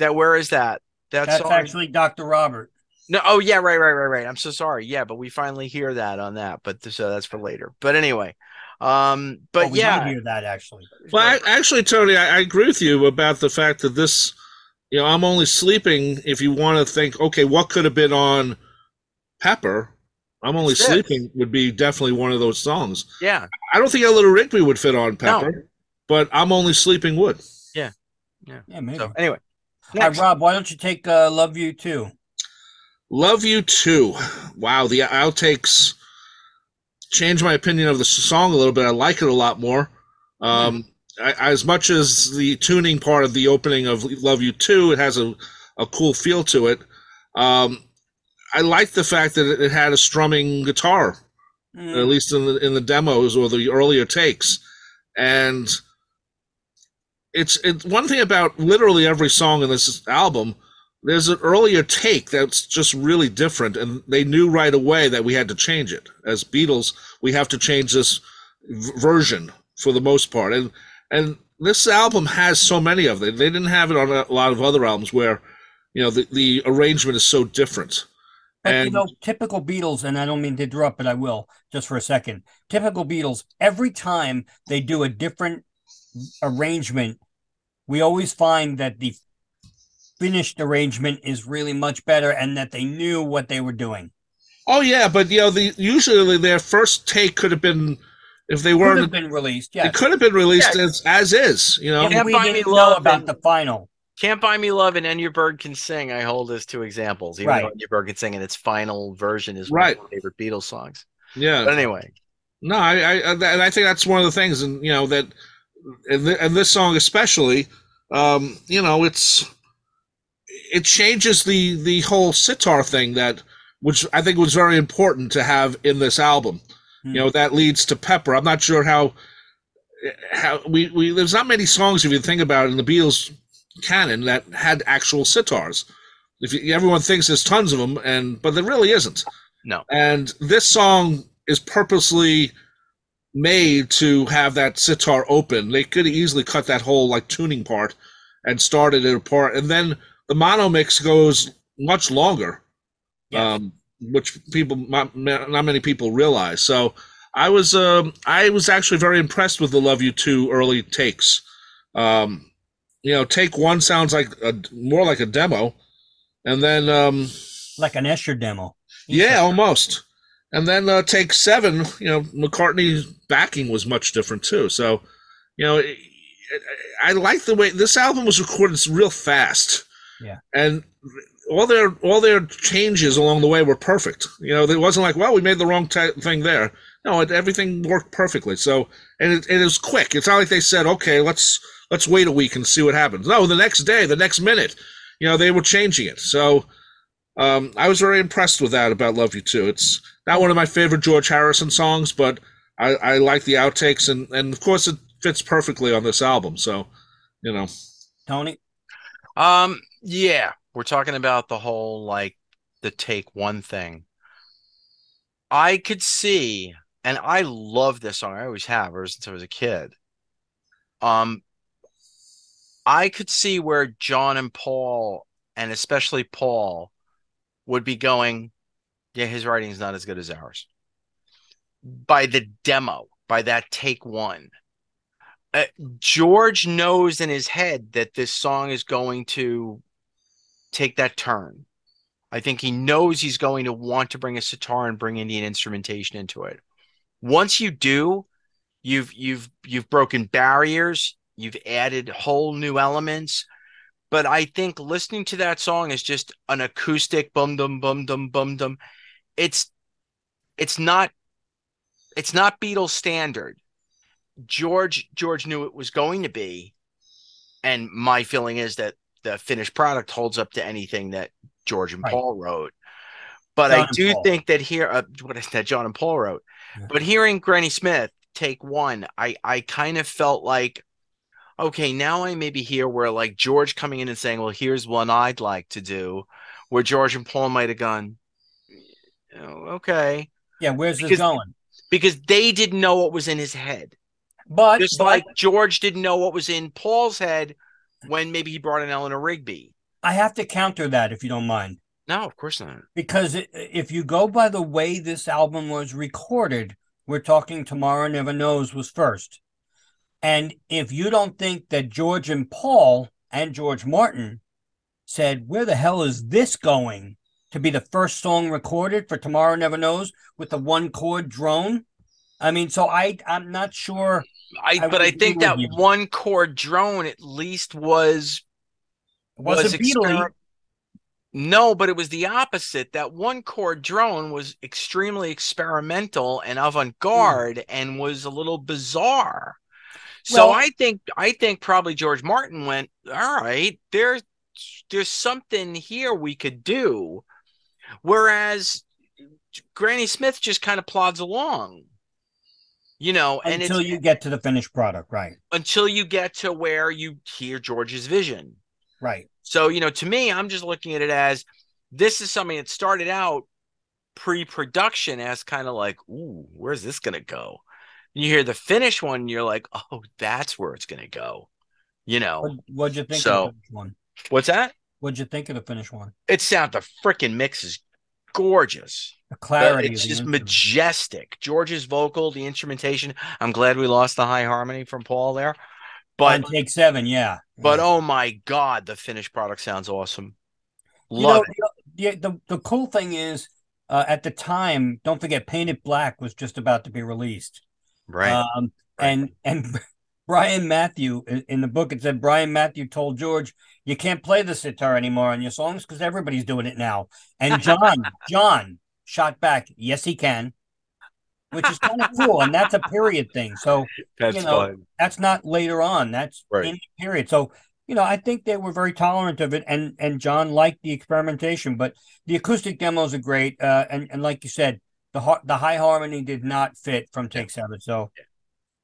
That where is that? That's, that's on, actually Dr. Robert. No, oh yeah, right, right, right, right. I'm so sorry. Yeah, but we finally hear that on that, but so that's for later. But anyway, um, but oh, yeah, hear that actually. Well, I, actually, Tony, I, I, agree with you about the fact that this, you know, I'm only sleeping. If you want to think, okay, what could have been on Pepper? I'm only Six. sleeping would be definitely one of those songs. Yeah, I don't think a little Rigby would fit on Pepper, no. but I'm only sleeping would. Yeah, yeah, yeah. Maybe. So anyway, All right, Rob, why don't you take uh, "Love You Too"? "Love You Too." Wow, the outtakes changed my opinion of the song a little bit. I like it a lot more. Um, I, as much as the tuning part of the opening of "Love You Too," it has a, a cool feel to it. Um, I like the fact that it, it had a strumming guitar, mm. at least in the in the demos or the earlier takes, and it's it's one thing about literally every song in this album there's an earlier take that's just really different and they knew right away that we had to change it. As beatles we have to change this v- version for the most part and and this album has so many of them. They didn't have it on a lot of other albums where you know the, the arrangement is so different. But and, you know typical beatles and i don't mean to interrupt but i will just for a second. Typical beatles every time they do a different arrangement we always find that the finished arrangement is really much better and that they knew what they were doing. Oh yeah, but you know, the usually their first take could have been if they weren't have been released. Yeah, it could have been released yeah. as as is. You know, Can't we didn't know about and, the final. Can't buy me love and And Your Bird Can Sing. I hold as two examples. Even right. though Your Bird Can Sing and its final version is right. one of my favorite Beatles songs. Yeah. But anyway, no, I, I and I think that's one of the things, and you know that, and, and this song especially, um, you know, it's it changes the the whole sitar thing that which I think was very important to have in this album. Mm. You know, that leads to Pepper. I'm not sure how how we, we there's not many songs if you think about it in the Beatles canon that had actual sitars. If you, everyone thinks there's tons of them, and but there really isn't. No. And this song is purposely made to have that sitar open. They could easily cut that whole like tuning part and started it apart, and then the mono mix goes much longer, um, which people not, not many people realize. So I was um, I was actually very impressed with the "Love You Too" early takes. Um, you know, take one sounds like a, more like a demo, and then um, like an Esher demo. yeah, almost. And then uh, take seven, you know, McCartney's backing was much different too. So, you know, it, it, I like the way this album was recorded real fast. Yeah. And all their all their changes along the way were perfect. You know, it wasn't like, well, we made the wrong t- thing there. No, it, everything worked perfectly. So, and it, it was quick. It's not like they said, okay, let's let's wait a week and see what happens. No, the next day, the next minute, you know, they were changing it. So, um, I was very impressed with that about "Love You Too." It's not one of my favorite George Harrison songs, but I, I like the outtakes, and and of course it fits perfectly on this album. So, you know, Tony. Um, yeah, we're talking about the whole like the take one thing. I could see, and I love this song. I always have ever since I was a kid. Um, I could see where John and Paul, and especially Paul, would be going, yeah, his writing is not as good as ours. By the demo, by that take one. Uh, George knows in his head that this song is going to take that turn. I think he knows he's going to want to bring a sitar and bring Indian instrumentation into it. Once you do, you've you've you've broken barriers, you've added whole new elements. But I think listening to that song is just an acoustic bum dum bum dum bum dum. It's it's not it's not Beatles standard. George George knew it was going to be, and my feeling is that the finished product holds up to anything that George and Right. Paul wrote. But John I do think that here, uh, what is that John and Paul wrote? Yeah. But hearing Granny Smith take one, I I kind of felt like, okay, now I maybe hear where like George coming in and saying, well, here's one I'd like to do, where George and Paul might have gone, "Oh, okay, Yeah, where's this going? because they didn't know what was in his head. But, Just but like George didn't know what was in Paul's head when maybe he brought in Eleanor Rigby. I have to counter that if you don't mind. No, of course not. because if you go by the way this album was recorded, we're talking Tomorrow Never Knows was first. And if you don't think that George and Paul and George Martin said, Where the hell is this going to be the first song recorded for Tomorrow Never Knows with the one chord drone? I mean, so I I'm not sure. I, I but I think that you. one chord drone at least was It was exper- No, but it was the opposite. That one chord drone was extremely experimental and avant-garde hmm. and was a little bizarre. So Well- I think I think probably George Martin went, all right, there's there's something here we could do. Whereas Granny Smith just kind of plods along. You know, and until you get to the finished product, right? until you get to where you hear George's vision. Right. So, you know, to me, I'm just looking at it as this is something that started out pre-production as kind of like, ooh, where's this gonna go? And you hear the finish one, you're like, oh, that's where it's gonna go. You know, What, what'd you think So- of the finished one? what's that? What'd you think of the finished one? It sounds the freaking mix is gorgeous. The clarity. it's just majestic. George's vocal, the instrumentation. I'm glad we lost the high harmony from Paul there. On But take seven, yeah. but Yeah. oh my god, the finished product sounds awesome. You Love know, the, the the cool thing is, uh, at the time, don't forget, Paint It Black was just about to be released. Right. Um, and and (laughs) Brian Matthew in in the book it said Brian Matthew told George, "You can't play the sitar anymore on your songs because everybody's doing it now." And (laughs) John John shot back, "Yes, he can," which is kind of (laughs) cool, and that's a period thing. So That's you know, fun. that's not later on. That's Right. in the period. So you know, I think they were very tolerant of it, and and John liked the experimentation. But the acoustic demos are great, uh, and and like you said, the the high harmony did not fit from Take Seven. So,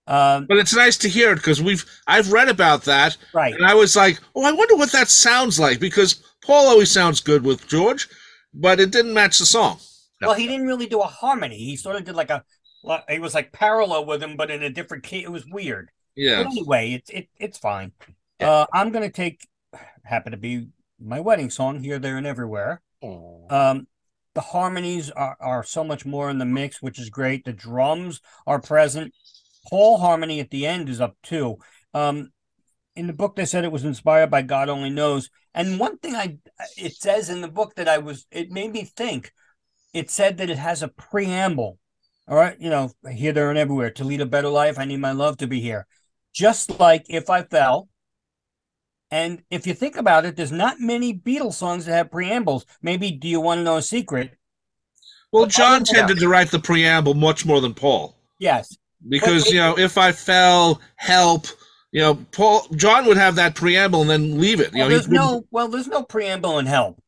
um, but it's nice to hear it because we've I've read about that right, and I was like, oh, I wonder what that sounds like because Paul always sounds good with George, but it didn't match the song. Well, he didn't really do a harmony. He sort of did like a, it was like parallel with him, but in a different key. It was weird. Yeah. But anyway, it's it it's fine. Yeah. Uh, I'm gonna take, happen to be my wedding song here, there, and everywhere. Aw. Um, the harmonies are, are so much more in the mix, which is great. The drums are present. Paul harmony at the end is up too. Um, in the book they said it was inspired by God only knows. And one thing I it says in the book that I was it made me think. It said that it has a preamble. All right, you know, here, there, and everywhere. To lead a better life, I need my love to be here. Just like if I fell. And if you think about it, there's not many Beatles songs that have preambles. Maybe Do You Want to Know a Secret? Well, But John tended to write the preamble much more than Paul Yes. because But- you know if I fell, help. You know, Paul John would have that preamble and then leave it. You Well, know, he there's no well, there's no preamble in help.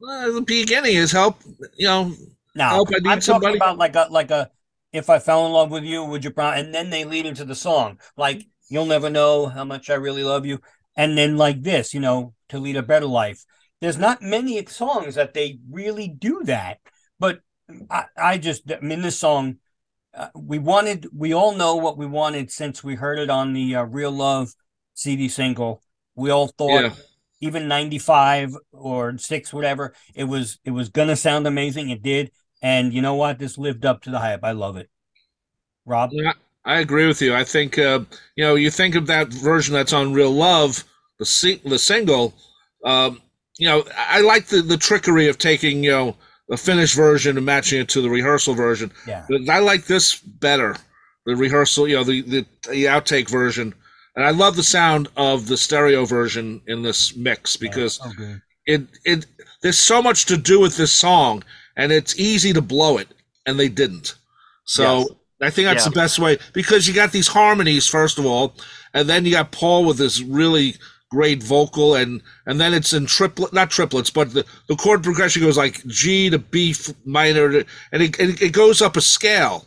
Well, the beginning is help. You know, Now Help, I need I'm somebody. talking about like a like a if I fell in love with you, would you prom and then they lead into the song. Like you'll never know how much I really love you. And then like this, you know, to lead a better life. There's not many songs that they really do that. But I, I just I mean this song uh, we wanted we all know what we wanted since we heard it on the uh, Real Love CD single. We all thought yeah. even 95 or 6 whatever it was it was gonna sound amazing it did and you know what this lived up to the hype i love it rob Yeah, I agree with you. I think uh, you know you think of that version that's on Real Love, the si- the single. Um, you know, I like the the trickery of taking you know the finished version and matching it to the rehearsal version. yeah But I like this better, the rehearsal. You know, the the, the outtake version, and I love the sound of the stereo version in this mix because oh, good. it it there's so much to do with this song and it's easy to blow it and they didn't so Yes. I think that's Yeah. the best way because you got these harmonies first of all and then you got paul with this really great vocal and and then it's in triplet not triplets but the, the chord progression goes like g to B minor to, and it, it, it goes up a scale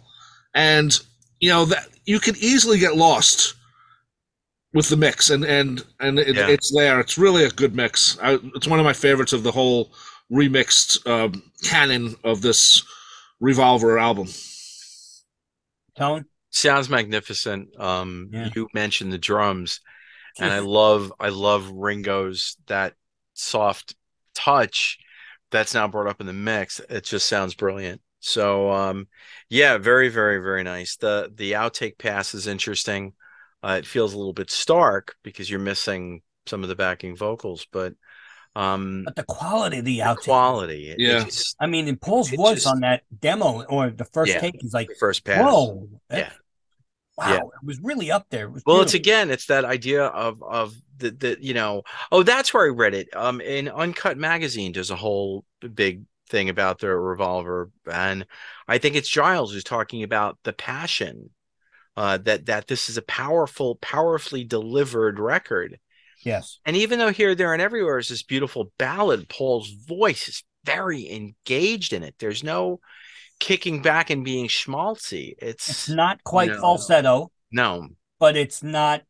and you know that you can easily get lost with the mix and and and it, Yeah. it's there it's really a good mix I, it's one of my favorites of the whole remixed um, canon of this revolver album tone Sounds magnificent. Um, Yeah. you mentioned the drums, and I love I love Ringo's that soft touch that's now brought up in the mix. It just sounds brilliant. So um, yeah, very very very nice. The the outtake pass is interesting. Uh, it feels a little bit stark because you're missing some of the backing vocals, but um, but the quality of the the outtake quality, it- Yeah. it's i mean in paul's It voice just- on that demo or the first Yeah. take is like the first pass. whoa that- Yeah. wow Yeah. it was really up there it was Well, it's again, it's that idea of of the the you know, oh, that's where I read it. Um, in Uncut Magazine, there's a whole big thing about the revolver, and I think it's Giles who's talking about the passion. Uh, that that this is a powerful, powerfully delivered record, yes and even though here, there, and everywhere is this beautiful ballad, Paul's voice is very engaged in it. There's no kicking back and being schmaltzy. It's, it's not quite No. falsetto no but it's not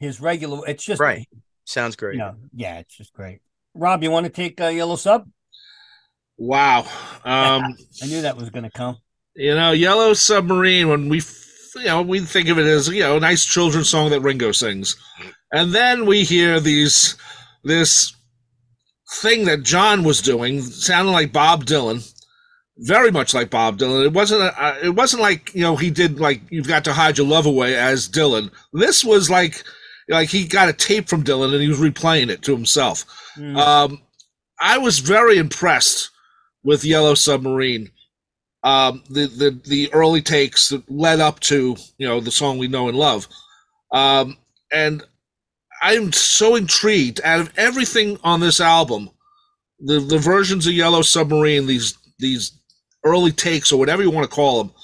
his regular it's just right. Sounds great. you know yeah it's just great rob you want to take a yellow sub wow (laughs) um, i knew that was going to come you know yellow submarine when we f- you know we think of it as you know a nice children's song that ringo sings and then we hear these this thing that john was doing sounding like bob dylan very much like bob dylan it wasn't a, it wasn't like you know he did like you've got to hide your love away as dylan this was like like he got a tape from dylan and he was replaying it to himself Mm. um, I was very impressed with Yellow Submarine. Um, the, the the early takes that led up to you know the song we know and love, um, and I'm so intrigued. Out of everything on this album, the the versions of Yellow Submarine, these these early takes or whatever you want to call them,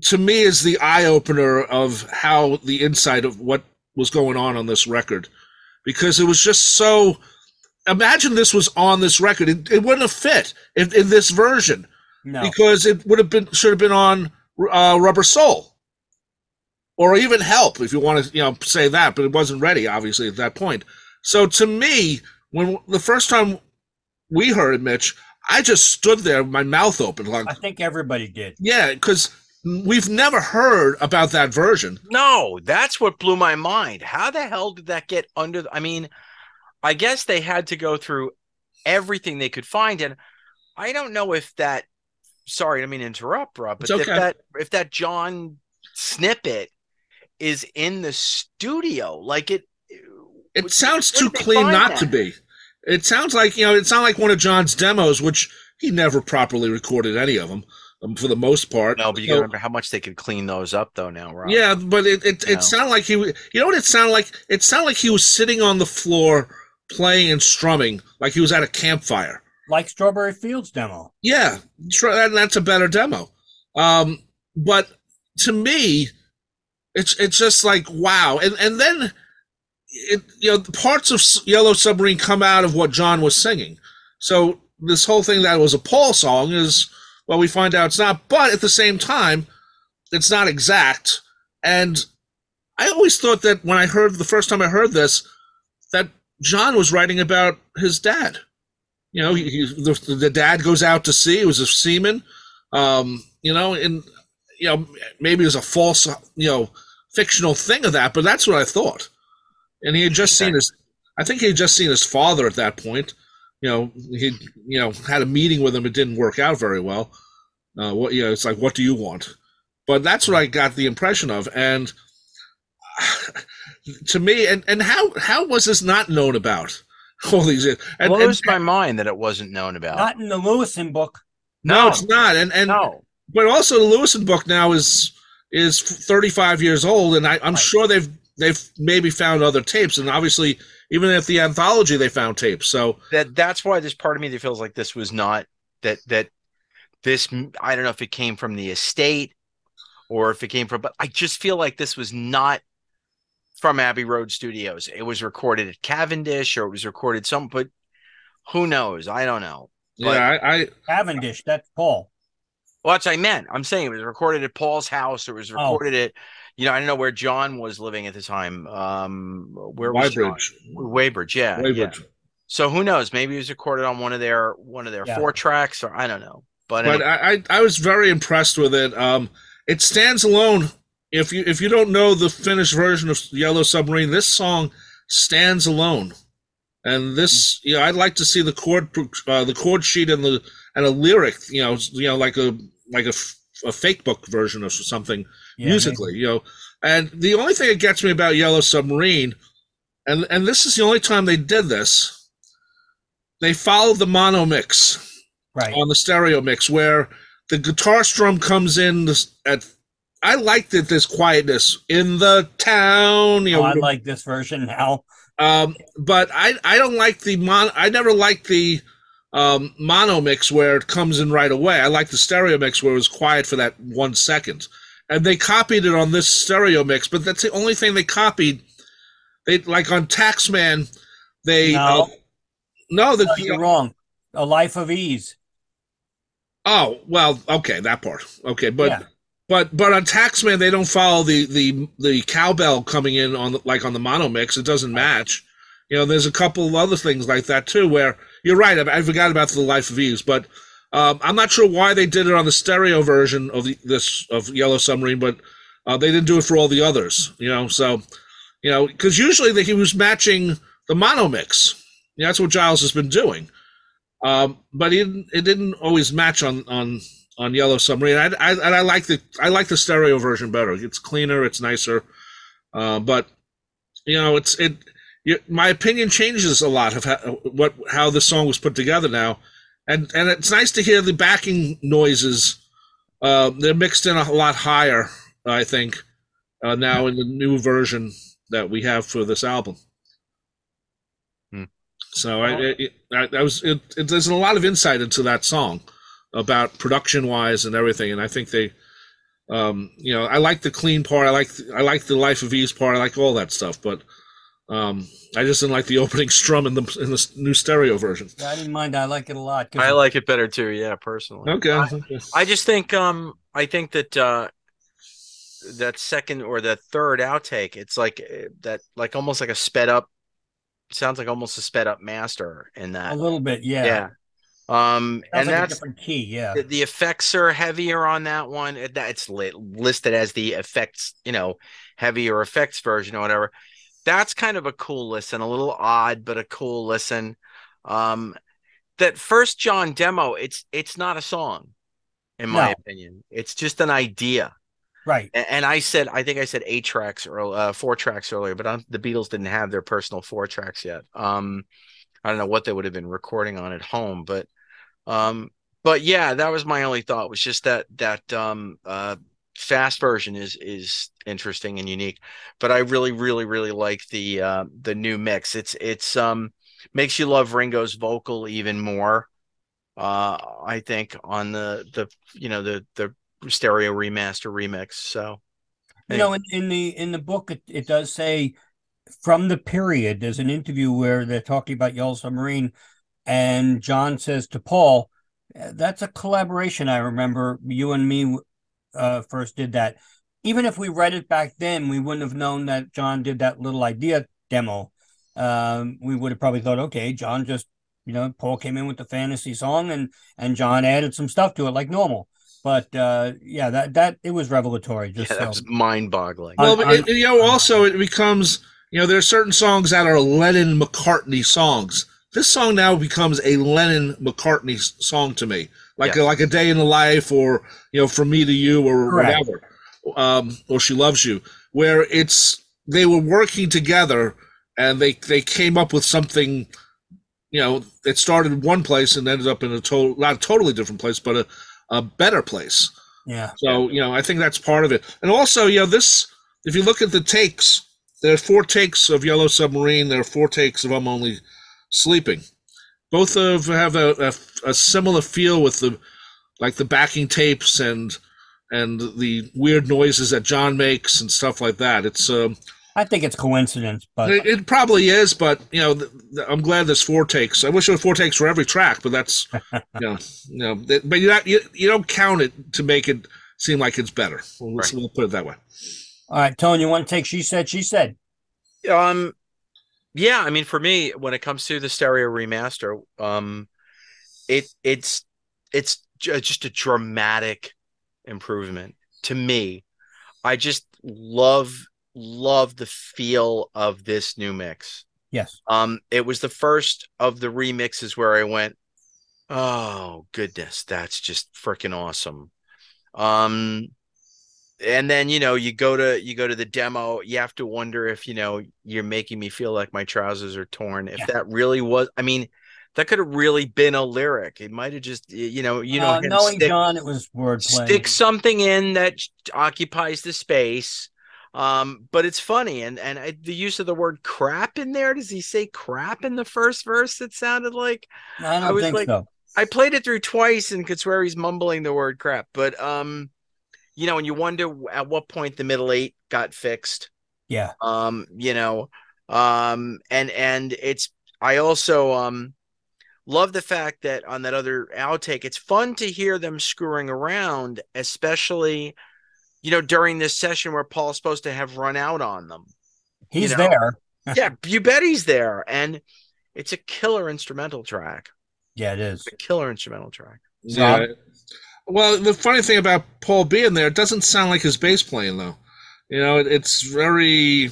to me is the eye opener of how the insight of what was going on on this record, because it was just so imagine this was on this record. It, it wouldn't have fit in, in this version no because it would have been should have been on uh, Rubber Soul or even Help if you want to you know say that, but it wasn't ready obviously at that point. So to me, when the first time we heard it, Mitch, I just stood there, with my mouth open, like i think everybody did yeah, because we've never heard about that version. No, that's what blew my mind. How the hell did that get under? The, I mean, I guess they had to go through everything they could find, and I don't know if that. Sorry, I mean interrupt, Rob, but It's if that if that John snippet is in the studio, like it, it Would- sounds too clean not that? to be. It sounds like you know, it sounds like one of John's demos, which he never properly recorded any of them um, for the most part. No, but you So- remember how much they could clean those up though now, Rob. Yeah, but it it, No. it sounded like he you know what it sounded like? It sounded like he was sitting on the floor playing and strumming like he was at a campfire. Like Strawberry Fields demo. Yeah, that's a better demo. Um, but to me, it's it's just like wow, and and then it you know parts of Yellow Submarine come out of what John was singing. So this whole thing that was a Paul song is well, we find out it's not. But at the same time, it's not exact. And I always thought that when I heard the first time I heard this, that John was writing about his dad. You know, he, he, the, the dad goes out to sea. He was a seaman. Um, you know, and you know maybe it was a false, you know, fictional thing of that, but that's what I thought. And he had just seen his. I think he had just seen his father at that point. You know, he you know had a meeting with him. It didn't work out very well. Uh, what you know, it's like, what do you want? But that's what I got the impression of, and (sighs) to me, and and how how was this not known about all these years? And, and- my mind that it wasn't known about. Not in the Lewisohn book. no, No. it's not, and and no, but also the Lewisohn book now is is 35 years old, and I, I'm Right. sure they've they've maybe found other tapes, and obviously even at the anthology they found tapes. So that that's why there's part of me that feels like this was not that that this I don't know if it came from the estate or if it came from but I just feel like this was not from Abbey Road Studios. It was recorded at Cavendish or it was recorded some but who knows? I don't know. But- yeah, I, I Cavendish, that's Paul. Well, that's what I meant. I'm saying it was recorded at Paul's house or it was Oh. recorded at you know, I don't know where John was living at the time. Um where was John? Weybridge, Weybridge, yeah. yeah. So who knows? Maybe it was recorded on one of their one of their Yeah. four tracks, or I don't know. But, But anyway, I, I I was very impressed with it. Um, it stands alone. If you if you don't know the finished version of Yellow Submarine, this song stands alone. And this, you know, I'd like to see the chord uh, the chord sheet and the and a lyric, you know, you know, like a like a, a fake book version of something Yeah, musically, you know. And the only thing that gets me about Yellow Submarine, and and this is the only time they did this, they followed the mono mix Right. on the stereo mix where the guitar strum comes in at I like that there's quietness in the town, you Oh, know. I like this version now. um, but I I don't like the mon. I never liked the um, mono mix where it comes in right away. I like the stereo mix where it was quiet for that one second, and they copied it on this stereo mix. But that's the only thing they copied. They like on Taxman, they No. uh, no the No, you're wrong. A Life of Ease. Oh well, okay, that part. Okay, but Yeah. But but on Taxman they don't follow the the the cowbell coming in on the, like on the mono mix. It doesn't match. You know, there's a couple of other things like that too. Where you're right. I, I forgot about the Life of Ease, but um, I'm not sure why they did it on the stereo version of the, this of Yellow Submarine, but uh, they didn't do it for all the others. You know, so you know because usually he was matching the mono mix. You know, that's what Giles has been doing. Um, but it didn't always match on on on Yellow Submarine. I, I and I like the I like the stereo version better. It's cleaner, it's nicer. Uh, but you know, it's it. You, my opinion changes a lot of how, what how the song was put together now, and and it's nice to hear the backing noises. Uh, they're mixed in a lot higher, I think, uh, now in the new version that we have for this album. Hmm. So I, it, I, I was it, it, there's a lot of insight into that song about production wise and everything, and I think they, um, you know, I like the clean part. I like I like the Life of Ease part. I like all that stuff, but um, I just didn't like the (laughs) opening strum in the in the new stereo version. I didn't mind. I like it a lot. I like it better too. Yeah, personally. Okay, I, (laughs) I just think um I think that uh that second or the third outtake, it's like eh, that like almost like a sped up sounds like almost a sped up master in that. a little bit. Yeah. yeah. Um Sounds and like that's key. Yeah. the, the effects are heavier on that one. It- that- It's li- listed as the effects, you know, heavier effects version or whatever. That's kind of a cool listen, a little odd, but a cool listen. Um, that first John demo, it's it's not a song, in my No. opinion. It's just an idea. Right. And, and I said, I think I said eight tracks or uh, four tracks earlier, but um, the Beatles didn't have their personal four tracks yet. Um, I don't know what they would have been recording on at home, but um, but yeah, that was my only thought was just that that um uh fast version is is interesting and unique. But I really, really, really like the uh the new mix. It's it's um makes you love Ringo's vocal even more. Uh I think on the the you know the the stereo remaster remix. So You know, in, in the in the book, it, it does say from the period. There's an interview where they're talking about Yellow Submarine, and John says to Paul, "That's a collaboration." I remember you and me uh, first did that. Even if we read it back then, we wouldn't have known that John did that little idea demo. Um, we would have probably thought, okay, John just, you know, Paul came in with the fantasy song, and and John added some stuff to it like normal. But uh, yeah, that that it was revelatory. Just yeah, that so. was mind boggling. Well, On- but on- it, you know, also it becomes you know there are certain songs that are Lennon McCartney songs. This song now becomes a Lennon McCartney song to me, like Yes. a, like a day in the life, or you know, from me to you, or Correct. whatever, um, or she loves you, where it's they were working together and they they came up with something. You know, it started in one place and ended up in a total, not a totally different place, but a, a better place. yeah. So, you know, I think that's part of it. And also, you know, this, if you look at the takes, there are four takes of Yellow Submarine, there are four takes of I'm Only Sleeping. Both of have a, a, a similar feel with the, like the backing tapes and, and the weird noises that John makes and stuff like that. It's, um, I think it's coincidence, but it, it probably is, but you know, th- th- I'm glad there's four takes. I wish there were four takes for every track, but that's, (laughs) you know, you know, th- but you not, you, you don't count it to make it seem like it's better. We'll, Right. we'll put it that way. all right, Tony, you want to take? She said. She said. Um, yeah, I mean, for me, when it comes to the stereo remaster, um, it it's it's just a dramatic improvement to me. I just love love the feel of this new mix. Yes. Um, it was the first of the remixes where I went, "Oh goodness, that's just freaking awesome." Um, and then you know you go to you go to the demo you have to wonder if you know you're making me feel like my trousers are torn if Yeah. that really was i mean that could have really been a lyric it might have just you know you know uh, him knowing stick, John, it was wordplay. stick something in that occupies the space um but it's funny and and I, the use of the word crap in there does he say crap in the first verse it sounded like I don't I was think like- so. I played it through twice and could swear he's mumbling the word crap. But um, you know, and you wonder at what point the middle eight got fixed. Yeah. Um, you know, um, and and it's I also um love the fact that on that other outtake, it's fun to hear them screwing around, especially you know during this session where Paul's supposed to have run out on them. He's know. there. (laughs) yeah, you bet he's there, and it's a killer instrumental track. Yeah, it is. It's a killer instrumental track. Yeah. Well, the funny thing about Paul being there, it doesn't sound like his bass playing though. You know, it, it's very.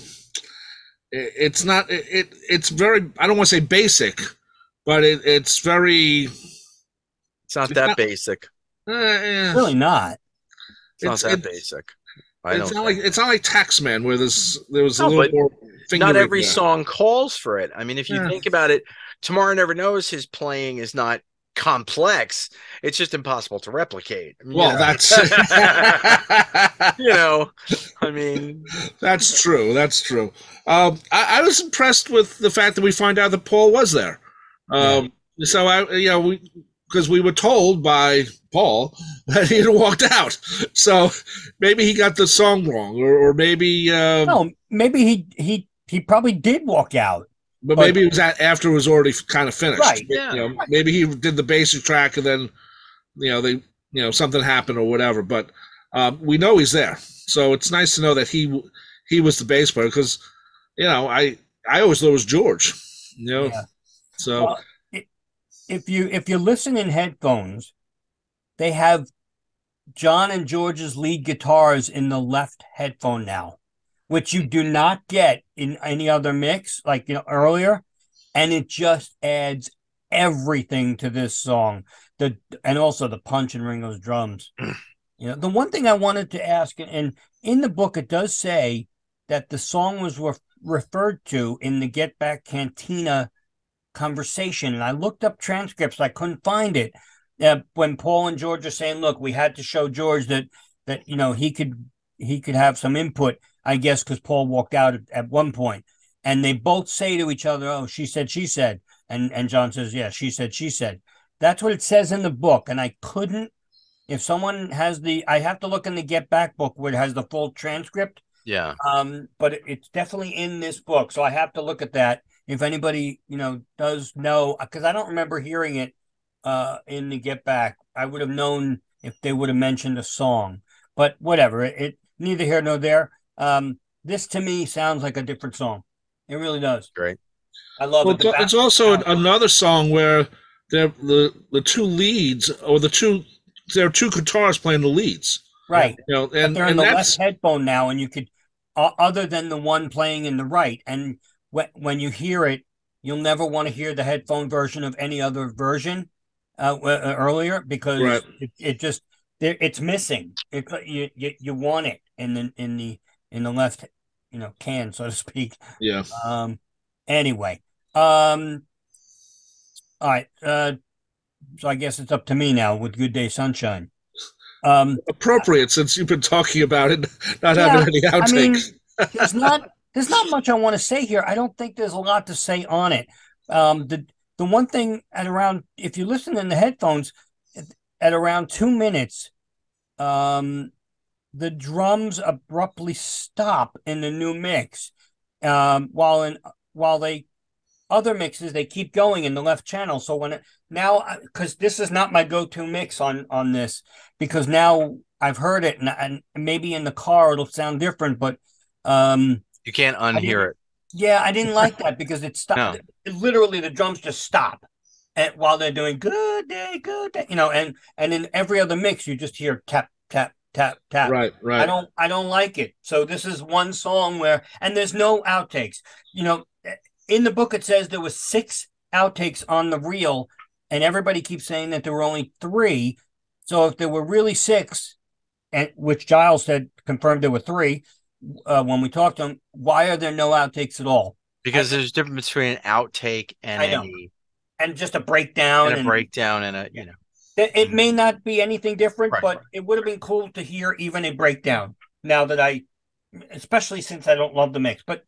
it- It's not. It, it. It's very. I don't want to say basic, but it, it's very. It's not It's that not- basic. Uh, eh. Really not. It's, not that it's- basic. I It's don't like think. it's not like Taxman where there's there was a little but more. not every there. song calls for it. I mean, if you Yeah. think about it, Tomorrow Never Knows his playing is not complex. It's just impossible to replicate. I mean, you Well, know. that's (laughs) (laughs) you know, I mean, that's true. That's true. Um, I, I was impressed with the fact that we find out that Paul was there. Um, So I, you know, we because we were told by Paul (laughs) that he had walked out. So maybe he got the song wrong, or, or maybe, um, No, maybe he he he probably did walk out. But but- maybe it was at, after it was already kind of finished. Right, yeah. You know, maybe he did the basic track and then, you know, they, you know, something happened or whatever. But um, we know he's there, so it's nice to know that he he was the bass player because, you know, I I always thought it was George. You know, Yeah. so. Well, If you if you listen in headphones, they have John and George's lead guitars in the left headphone now, which you do not get in any other mix, like you know earlier, and it just adds everything to this song. The and also the punch in Ringo's drums. (clears throat) You know, the one thing I wanted to ask, and in the book it does say that the song was re- referred to in the Get Back Cantina conversation, and I looked up transcripts, I couldn't find it. Uh, when Paul and George are saying, "Look, we had to show George that that you know he could he could have some input," I guess because Paul walked out at, at one point, and they both say to each other, "Oh, she said, she said," and and John says, "Yeah, she said, she said." That's what it says in the book, and I couldn't. If someone has the, I have to look in the Get Back book where it has the full transcript. Yeah. Um, but it, it's definitely in this book, so I have to look at that. If anybody, you know, does know, because I don't remember hearing it uh in the Get Back. I would have known if they would have mentioned a song, but whatever. It, it neither here nor there. Um, this to me sounds like a different song. It really does. Great. I love Well, it. The it's, it's back- also another song where the the two leads or the two there are two guitars playing the leads. right. You know, But and, they're in and the that's left headphone now, and you could, uh, other than the one playing in the right, and when when you hear it, you'll never want to hear the headphone version of any other version uh, w- uh, earlier because Right. it, it just it's missing. It you, you you want it in the in the in the left, you know, can so to speak. yeah. Um. Anyway. Um. All right. Uh. So I guess it's up to me now with Good Day Sunshine. Um. Appropriate since you've been talking about it not Yeah, having any I mean, outtakes. (laughs) there's not there's not much I want to say here. I don't think there's a lot to say on it. Um, the the one thing at around if you listen in the headphones at, at around two minutes, um, the drums abruptly stop in the new mix, um, while in while they other mixes they keep going in the left channel. So when it now because this is not my go-to mix on on this because now I've heard it and, and maybe in the car it'll sound different, but um You can't unhear it. yeah, I didn't like that because it stopped. (laughs) No. Literally, the drums just stop, and while they're doing "good day, good day," you know, and and in every other mix, you just hear tap, tap, tap, right Right, I don't, I don't like it. So this is one song where, and there's no outtakes. You know, in the book it says there was six outtakes on the reel, and everybody keeps saying that there were only three. So if there were really six, and which Giles said confirmed there were three uh, when we talked to him, why are there no outtakes at all? Because there's a difference between an outtake and I know. a, And just a breakdown and a and breakdown and a you know. It, it mm-hmm. may not be anything different, Right, but right. it would have been cool to hear even a breakdown. Now that I, especially since I don't love the mix, but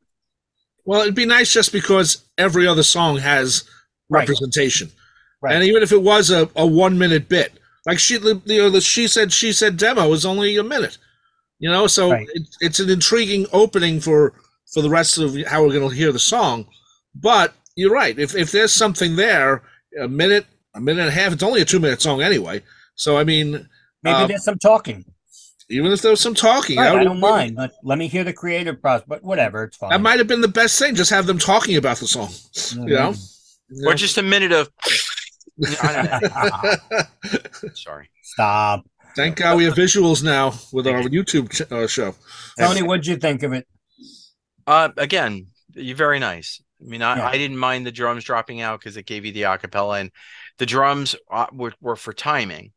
Well, it'd be nice just because every other song has representation, Right. and even if it was a, a one minute bit, like she, the, you know, the she said she said demo was only a minute, you know, so Right. it, it's an intriguing opening for for the rest of how we're going to hear the song. But you're right. If if there's something there, a minute, a minute and a half, it's only a two minute song anyway. So I mean, maybe Um, there's some talking. even if there was some talking, Right, that I would- don't mind. Let, let me hear the creative process, but whatever, it's fine. That might have been the best thing. Just have them talking about the song. Mhm. You know. You Or know? just a minute of I don't know. Sorry. Stop, Thank God we have visuals now with our YouTube ch- uh, show. Tony. What'd you think of it? Uh, again, you're very nice. I mean, I, Yeah. I didn't mind the drums dropping out because it gave you the acapella, and the drums uh, were, were for timing.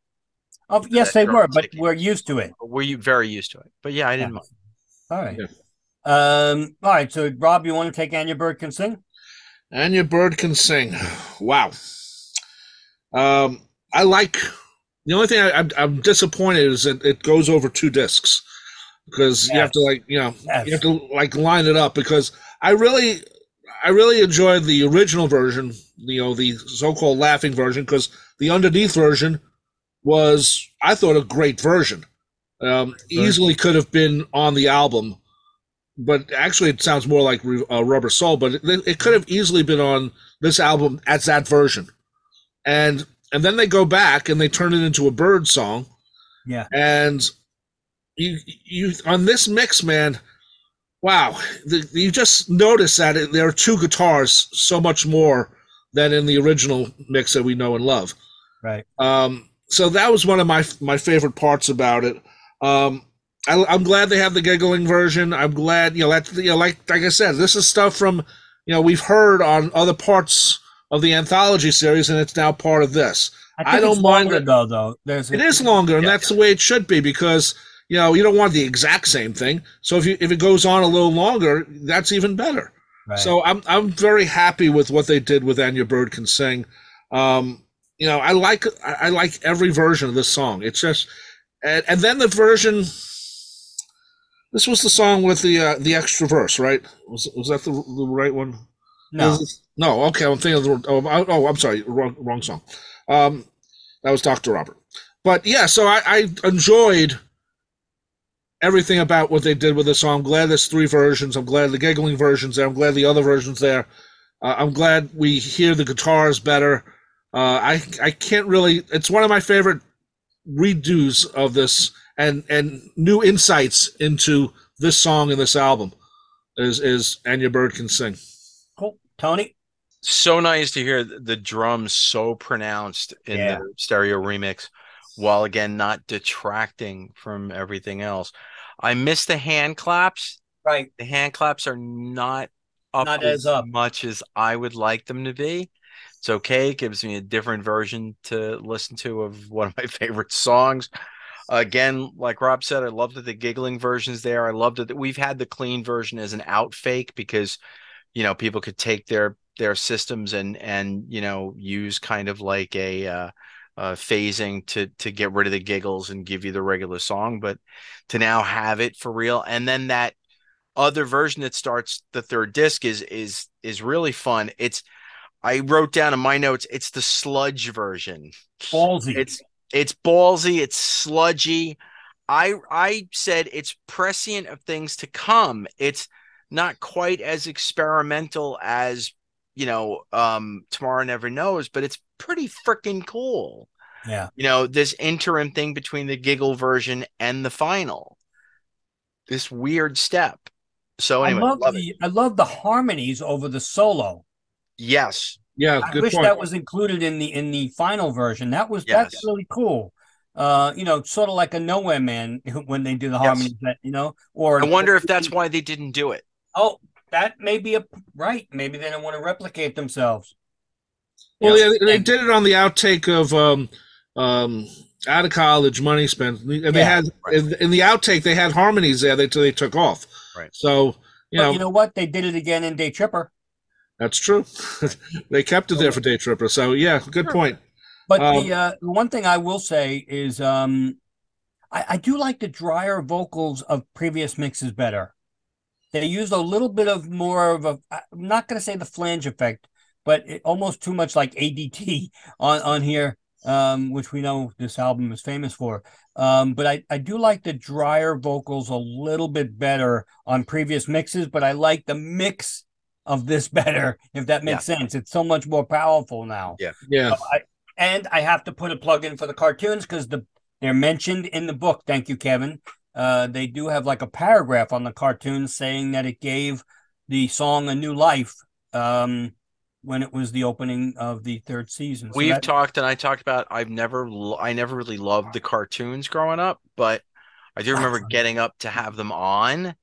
Oh, yes, they drum were, but sticking. we're used to it. Were you very used to it? But yeah, I didn't mind. All right. Yeah. Um. All right. So, Rob, you want to take And Your Bird can sing? And your bird can sing. Wow. Um, I like. The only thing I, I'm, I'm disappointed is that it goes over two discs because you have to like you know Yes. you have to like line it up because I really I really enjoyed the original version, you know, the so-called laughing version because the underneath version was I thought a great version. Um, easily could have been on the album, but actually it sounds more like uh, Rubber Soul. But it, it could have easily been on this album as that version, and and then they go back and they turn it into a bird song Yeah. and you you on this mix man wow the, you just notice that it, there are two guitars so much more than in the original mix that we know and love Right. um so that was one of my my favorite parts about it um I, i'm glad they have the giggling version i'm glad you know that's you know like like i said this is stuff from you know we've heard on other parts of the anthology series and it's now part of this I, I don't mind longer, it. though. Though there's It is longer, and Yeah, that's the way it should be because you know you don't want the exact same thing. So if you if it goes on a little longer, that's even better. Right. So I'm I'm very happy with what they did with "And Your Bird Can Sing." Um, you know, I like I like every version of this song. It's just, and, and then the version. This was the song with the uh, the extra verse, right? Was was that the, the right one? no, no. Okay, I'm thinking of the. Oh, I- oh, I'm sorry, wrong wrong song. Um, that was Doctor Robert. But yeah, so I, I enjoyed everything about what they did with this song. I'm glad there's three versions. I'm glad the giggling versions there. I'm glad the other versions there. Uh, I'm glad we hear the guitars better. Uh, I I can't really. It's one of my favorite redos of this and and new insights into this song and this album is is and your bird can sing. cool. Tony. so nice to hear the drums so pronounced in Yeah. the stereo remix while again not detracting from everything else. I miss the hand claps. Right. the hand claps are not up Not as as up. much as i would like them to be. It's okay. It gives me a different version to listen to of one of my (laughs) favorite songs. Again like rob said i love that the giggling versions there. I love that we've had the clean version as an out fake because you know people could take their their systems and and you know use kind of like a uh, uh phasing to to get rid of the giggles and give you the regular song but to now have it for real. And then that other version that starts the third disc is is is really fun. It's i wrote down in my notes it's the sludge version. Ballsy. it's it's ballsy it's sludgy. I i said it's prescient of things to come. It's not quite as experimental as you know um tomorrow never knows but it's pretty freaking cool yeah. you know this interim thing between the giggle version and the final this weird step so anyway I love love it. the I love the harmonies over the solo. yes Yeah, I good wish point. that was included in the in the final version. That was that's really cool. Uh, you know, sort of like a Nowhere Man (laughs) when they do the Yes. harmonies. That you know, or i wonder if (laughs) that's why they didn't do it Oh, that may be a right. Maybe they don't want to replicate themselves. Well, yeah, they did it on the outtake of um, um, out of college, money spent, and they Yeah, had in, in the outtake they had harmonies there they they took off. Right. So you but know, you know what? They did it again in Day Tripper. that's true. (laughs) they kept it there for Day Tripper. So yeah, good point. But Um, the uh, one thing I will say is um, I, I do like the drier vocals of previous mixes better. They used a little bit of more of a I'm not going to say the flange effect, but it, almost too much like ADT on on here, um, which we know this album is famous for. Um, but I, I do like the drier vocals a little bit better on previous mixes, but I like the mix of this (laughs) better, if that makes sense. It's so much more powerful now. Yeah, I, and I have to put a plug in for the cartoons because the they're mentioned in the book. Thank you, Kevin. Uh, they do have like a paragraph on the cartoon saying that it gave the song a new life um, when it was the opening of the third season. So We've that- talked, and I talked about. I've never, I never really loved the cartoons growing up, but I do remember (laughs) getting up to have them on,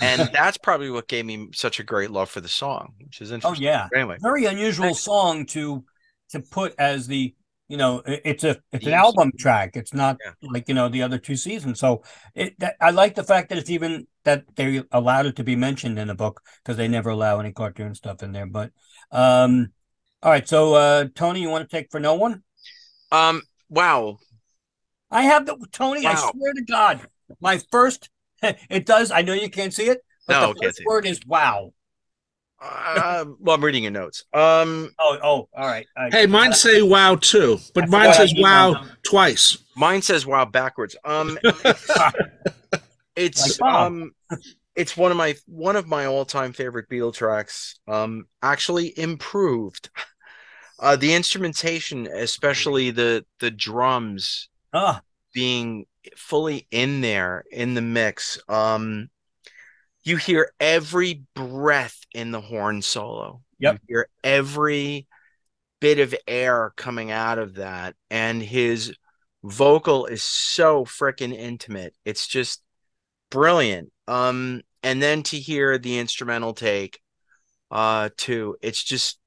and that's probably what gave me such a great love for the song, which is interesting. oh yeah, Anyway, very unusual song to to put as the you know it's a it's an album track. It's not Yeah. like you know the other two seasons. So it that, i like the fact that it's even that they allowed it to be mentioned in the book because they never allow any cartoon stuff in there but um all right. So uh tony you want to take for no one? Um, wow, i have the tony i swear to god my first (laughs) it does i know you can't see it but No, the can't first see word is wow uh, well, I'm reading your notes. Um, oh oh all right I- Hey, mine say wow too, but I mine forgot I says wow twice. mine says wow backwards. Um, (laughs) it's Like um, it's one of my one of my all time favorite Beatle tracks. Um, actually improved. Uh, the instrumentation, especially the the drums, Ah, being fully in there in the mix. Um, you hear every breath in the horn solo. Yep. You hear every bit of air coming out of that, and his vocal is so freaking intimate. It's just brilliant. Um, and then to hear the instrumental take, uh, too, it's just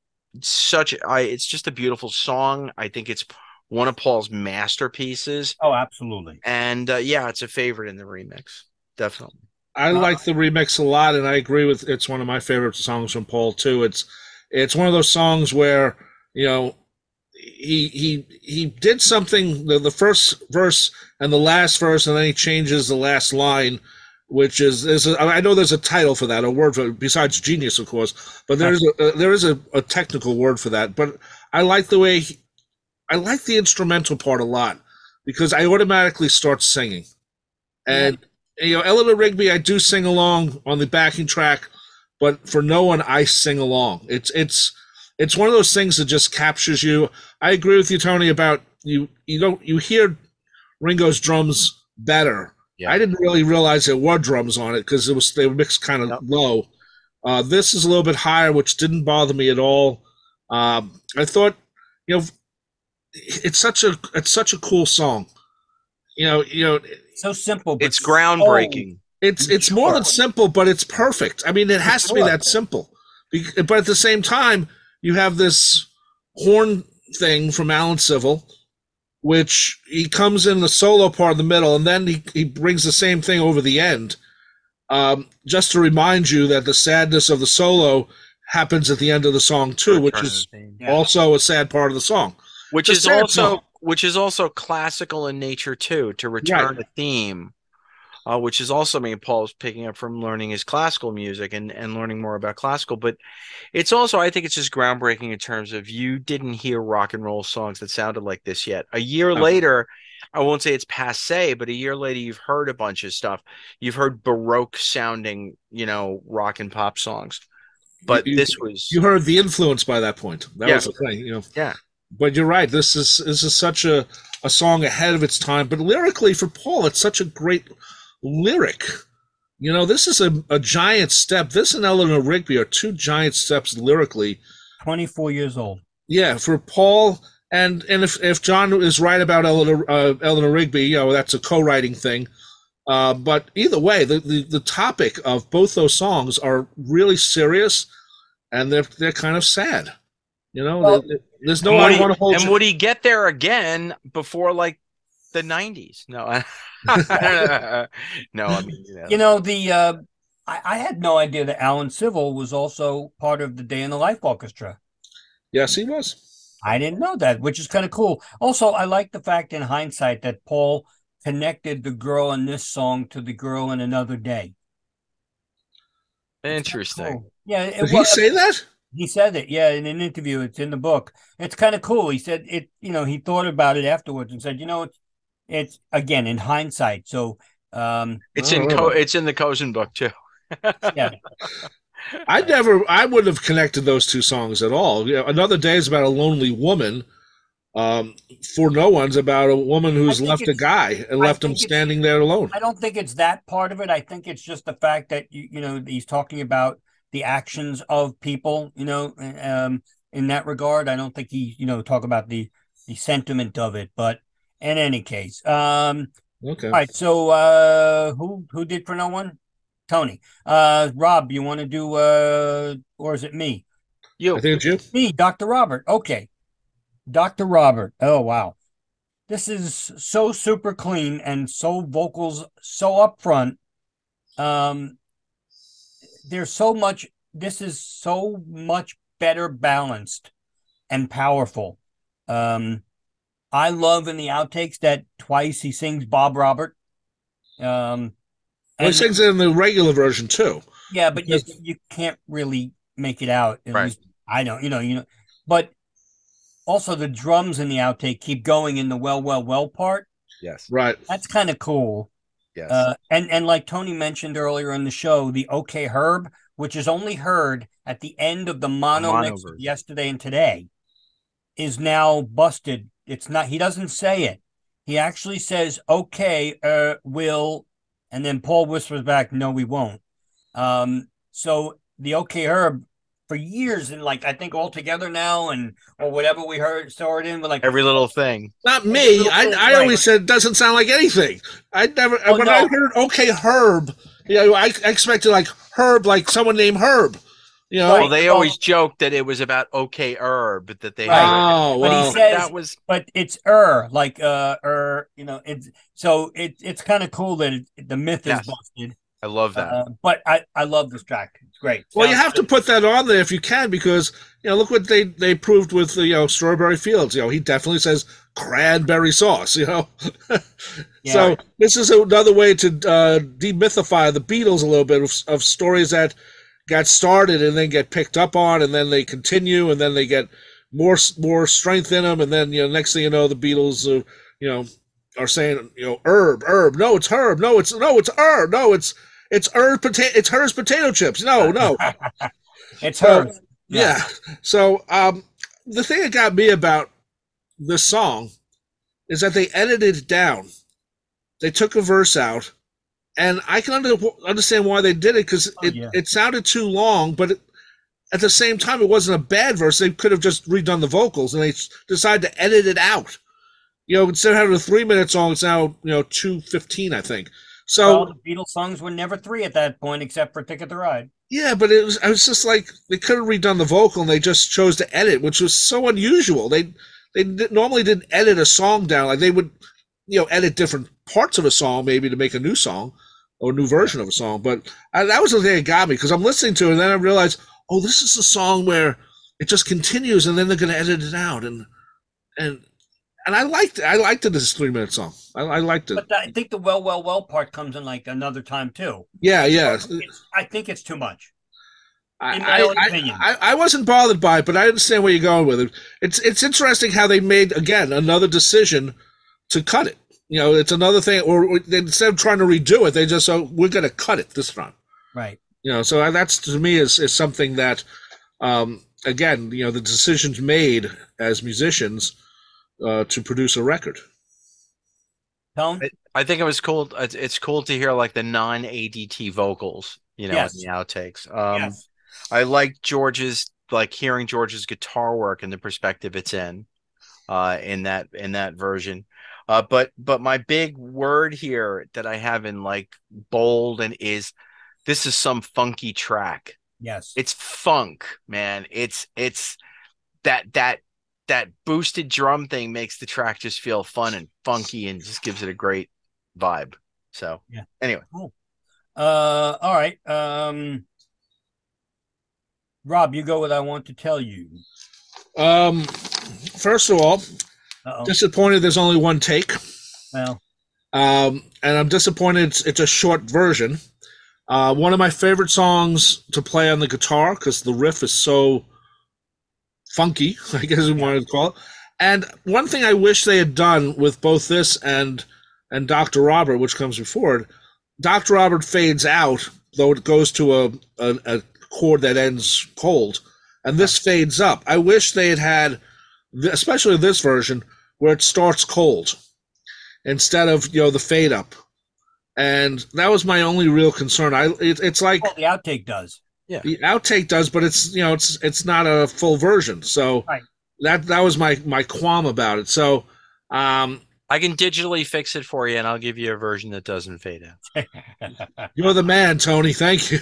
such I it's just a beautiful song. I think it's one of Paul's masterpieces. Oh, absolutely. And uh, yeah, it's a favorite in the remix. Definitely. I like the remix a lot, and I agree with it's one of my favorite songs from Paul too. It's it's one of those songs where you know he he he did something the, the first verse and the last verse, and then he changes the last line, which is is a, I know there's a title for that, a word for besides genius, of course, but there is a, uh, there is a, a technical word for that. But I like the way he, I like the instrumental part a lot because I automatically start singing, and you know Eleanor Rigby, I do sing along on the backing track, but for no one I sing along. It's it's it's one of those things that just captures you. I agree with you, Tony, about you. You don't you hear Ringo's drums better. Yeah. I didn't really realize there were drums on it because it was they were mixed kind of Yep. low. Uh, this is a little bit higher, which didn't bother me at all. Um, I thought, you know, it's such a it's such a cool song. You know, you know, So simple, but It's so- groundbreaking. it's it's more than simple, but it's perfect. I mean, it has to be that simple. But at the same time, you have this horn thing from Alan Civil, which he comes in the solo part in the middle, and then he, he brings the same thing over the end, um, just to remind you that the sadness of the solo happens at the end of the song too, which is Yeah. also a sad part of the song. which is also song. Which is also classical in nature too to return a theme uh, which is also I mean Paul's picking up from learning his classical music and and learning more about classical but it's also I think it's just groundbreaking in terms of you didn't hear rock and roll songs that sounded like this yet a year No. later I won't say it's passe but a year later you've heard a bunch of stuff you've heard baroque sounding you know rock and pop songs but You- this was You heard the influence by that point. That Yeah. was the thing, you know. Yeah. But you're right. This is this is such a a song ahead of its time. But lyrically, for Paul, it's such a great lyric. You know, this is a, a giant step. This and Eleanor Rigby are two giant steps lyrically. 24 years old. Yeah, for Paul and and if if John is right about Eleanor uh, Eleanor Rigby, you know that's a co-writing thing. Uh, but either way, the, the the topic of both those songs are really serious, and they're they're kind of sad. You know, Well- There- there's no and would, he, want to hold and would he get there again before like the 90s? No. (laughs) No, I mean, you know. You know, the uh, I, I had no idea that Alan Civil was also part of the Day in the Life Orchestra. yes, he was. I didn't know that, which is kind of cool. Also, I like the fact in hindsight that Paul connected the girl in this song to the girl in another day. Interesting. Cool. Yeah, it Did he say that? He said it, yeah, in an interview. It's in the book. It's kind of cool. He said it, you know, he thought about it afterwards and said, you know, it's, it's again in hindsight. So, um, It's in co- it's in the Kozinn book too. (laughs) yeah, I never, I wouldn't have connected those two songs at all. You know, Another Day is about a lonely woman. Um, For No One's about a woman who's left a guy and I left him standing there alone. I don't think it's that part of it. I think it's just the fact that you, you know, he's talking about the actions of people, you know, um, in that regard. I don't think he, you know, talk about the the sentiment of it. But in any case, um, Okay. all right. So, uh, who who did for no one? Tony. Uh, Rob, you want to do, uh, or is it me? You I think it's you. Me, Dr. Robert. Okay. Dr. Robert. Oh, wow. This is so super clean and so vocals so upfront. Um, there's so much, this is so much better balanced and powerful. Um, I love in the outtakes that twice he sings Bob Robert. Um, Well, he sings it in the regular version too. yeah, but you, Because- you can't really make it out. At Right. least I don't, you know, you know, but also the drums in the outtake keep going in the well, well, well part. yes Right. That's kind of cool. Yes Uh, and and like Tony mentioned earlier in the show, the OK Herb, which is only heard at the end of the mono, mono mix version. yesterday and today, is now busted. It's not. He doesn't say it. He actually says, "Okay, uh, will," and then Paul whispers back, "No, we won't." Um, so the OK Herb for years and like I think all together now and or whatever we heard saw it in, but like every little thing Not me. little I, thing, I right. always said it doesn't sound like anything. I never Oh, when no. I heard okay Herb, you know, I, I expected like Herb, like someone named Herb. You know, Well, they always joked that it was about OK Herb but that they. Right. oh But he well, said- that was but it's er like uh er you know it's so it it's kind of cool that it, the myth Yes. is busted I love that. uh, but i i love this track it's great well, you Sounds have to put that on there if you can because you know, look what they they proved with the you know Strawberry Fields. You know, he definitely says cranberry sauce. You know, (laughs) Yeah. so this is another way to uh, demythify the Beatles a little bit of, of stories that got started and then get picked up on, and then they continue, and then they get more more strength in them, and then you know next thing you know, the Beatles, uh, you know, are saying you know herb, herb, no, it's herb, no, it's no, it's herb, no, it's it's herb potato, it's hers potato chips, no, no, (laughs) it's her yeah. So um, the thing that got me about this song is that they edited it down. They took a verse out, and I can under, understand why they did it because Oh, it, yeah. it sounded too long, but it, at the same time, it wasn't a bad verse. They could have just redone the vocals, and they decided to edit it out. You know, instead of having a three-minute song, it's now you know two fifteen, I think. So well, the beatles songs were never three at that point except for ticket to ride Yeah, but it was I was just like they could have redone the vocal and they just chose to edit, which was so unusual. They they normally didn't edit a song down like they would, you know, edit different parts of a song maybe to make a new song or a new version of a song. But I, that was the thing that got me because I'm listening to it and then I realized, oh, this is a song where it just continues and then they're going to edit it out and and and I liked it. I liked it as a three minute song. I, I liked it. but i think the well well well part comes in like another time too Yeah, yeah. It's- i think it's too much I, in my own I, opinion. I, I wasn't bothered by it, but I understand where you're going with it. It's it's interesting how they made again another decision to cut it. You know, it's another thing, or, instead of trying to redo it, they just oh we're going to cut it this time. right You know, so that's to me is is something that, um, again, you know, the decisions made as musicians uh, to produce a record. tone I think it was cool. It's, it's cool to hear like the non ADT vocals, you know, Yes. in the outtakes. Um, yes I like George's like hearing George's guitar work and the perspective it's in, uh, in that in that version. Uh, but but my big word here that I have in like bold and is this is some funky track. yes It's funk, man. It's it's that that that boosted drum thing makes the track just feel fun and funky and just gives it a great vibe. So Yeah. Anyway, uh all right um rob you go with i want to tell you Um, first of all, Uh-oh. disappointed there's only one take. well um, and I'm disappointed it's, it's a short version. Uh, one of my favorite songs to play on the guitar because the riff is so funky, (laughs) I guess you wanted to call it. And one thing I wish they had done with both this and and Dr. Robert, which comes before it, Dr. Robert fades out, though it goes to a, a, a chord that ends cold, and this fades up. I wish they had had, especially this version, where it starts cold instead of you know the fade up and that was my only real concern i it, it's like oh, the outtake does the outtake does but it's you know it's it's not a full version so Right. that that was my my qualm about it so um I can digitally fix it for you and I'll give you a version that doesn't fade out. (laughs) you're the man tony thank you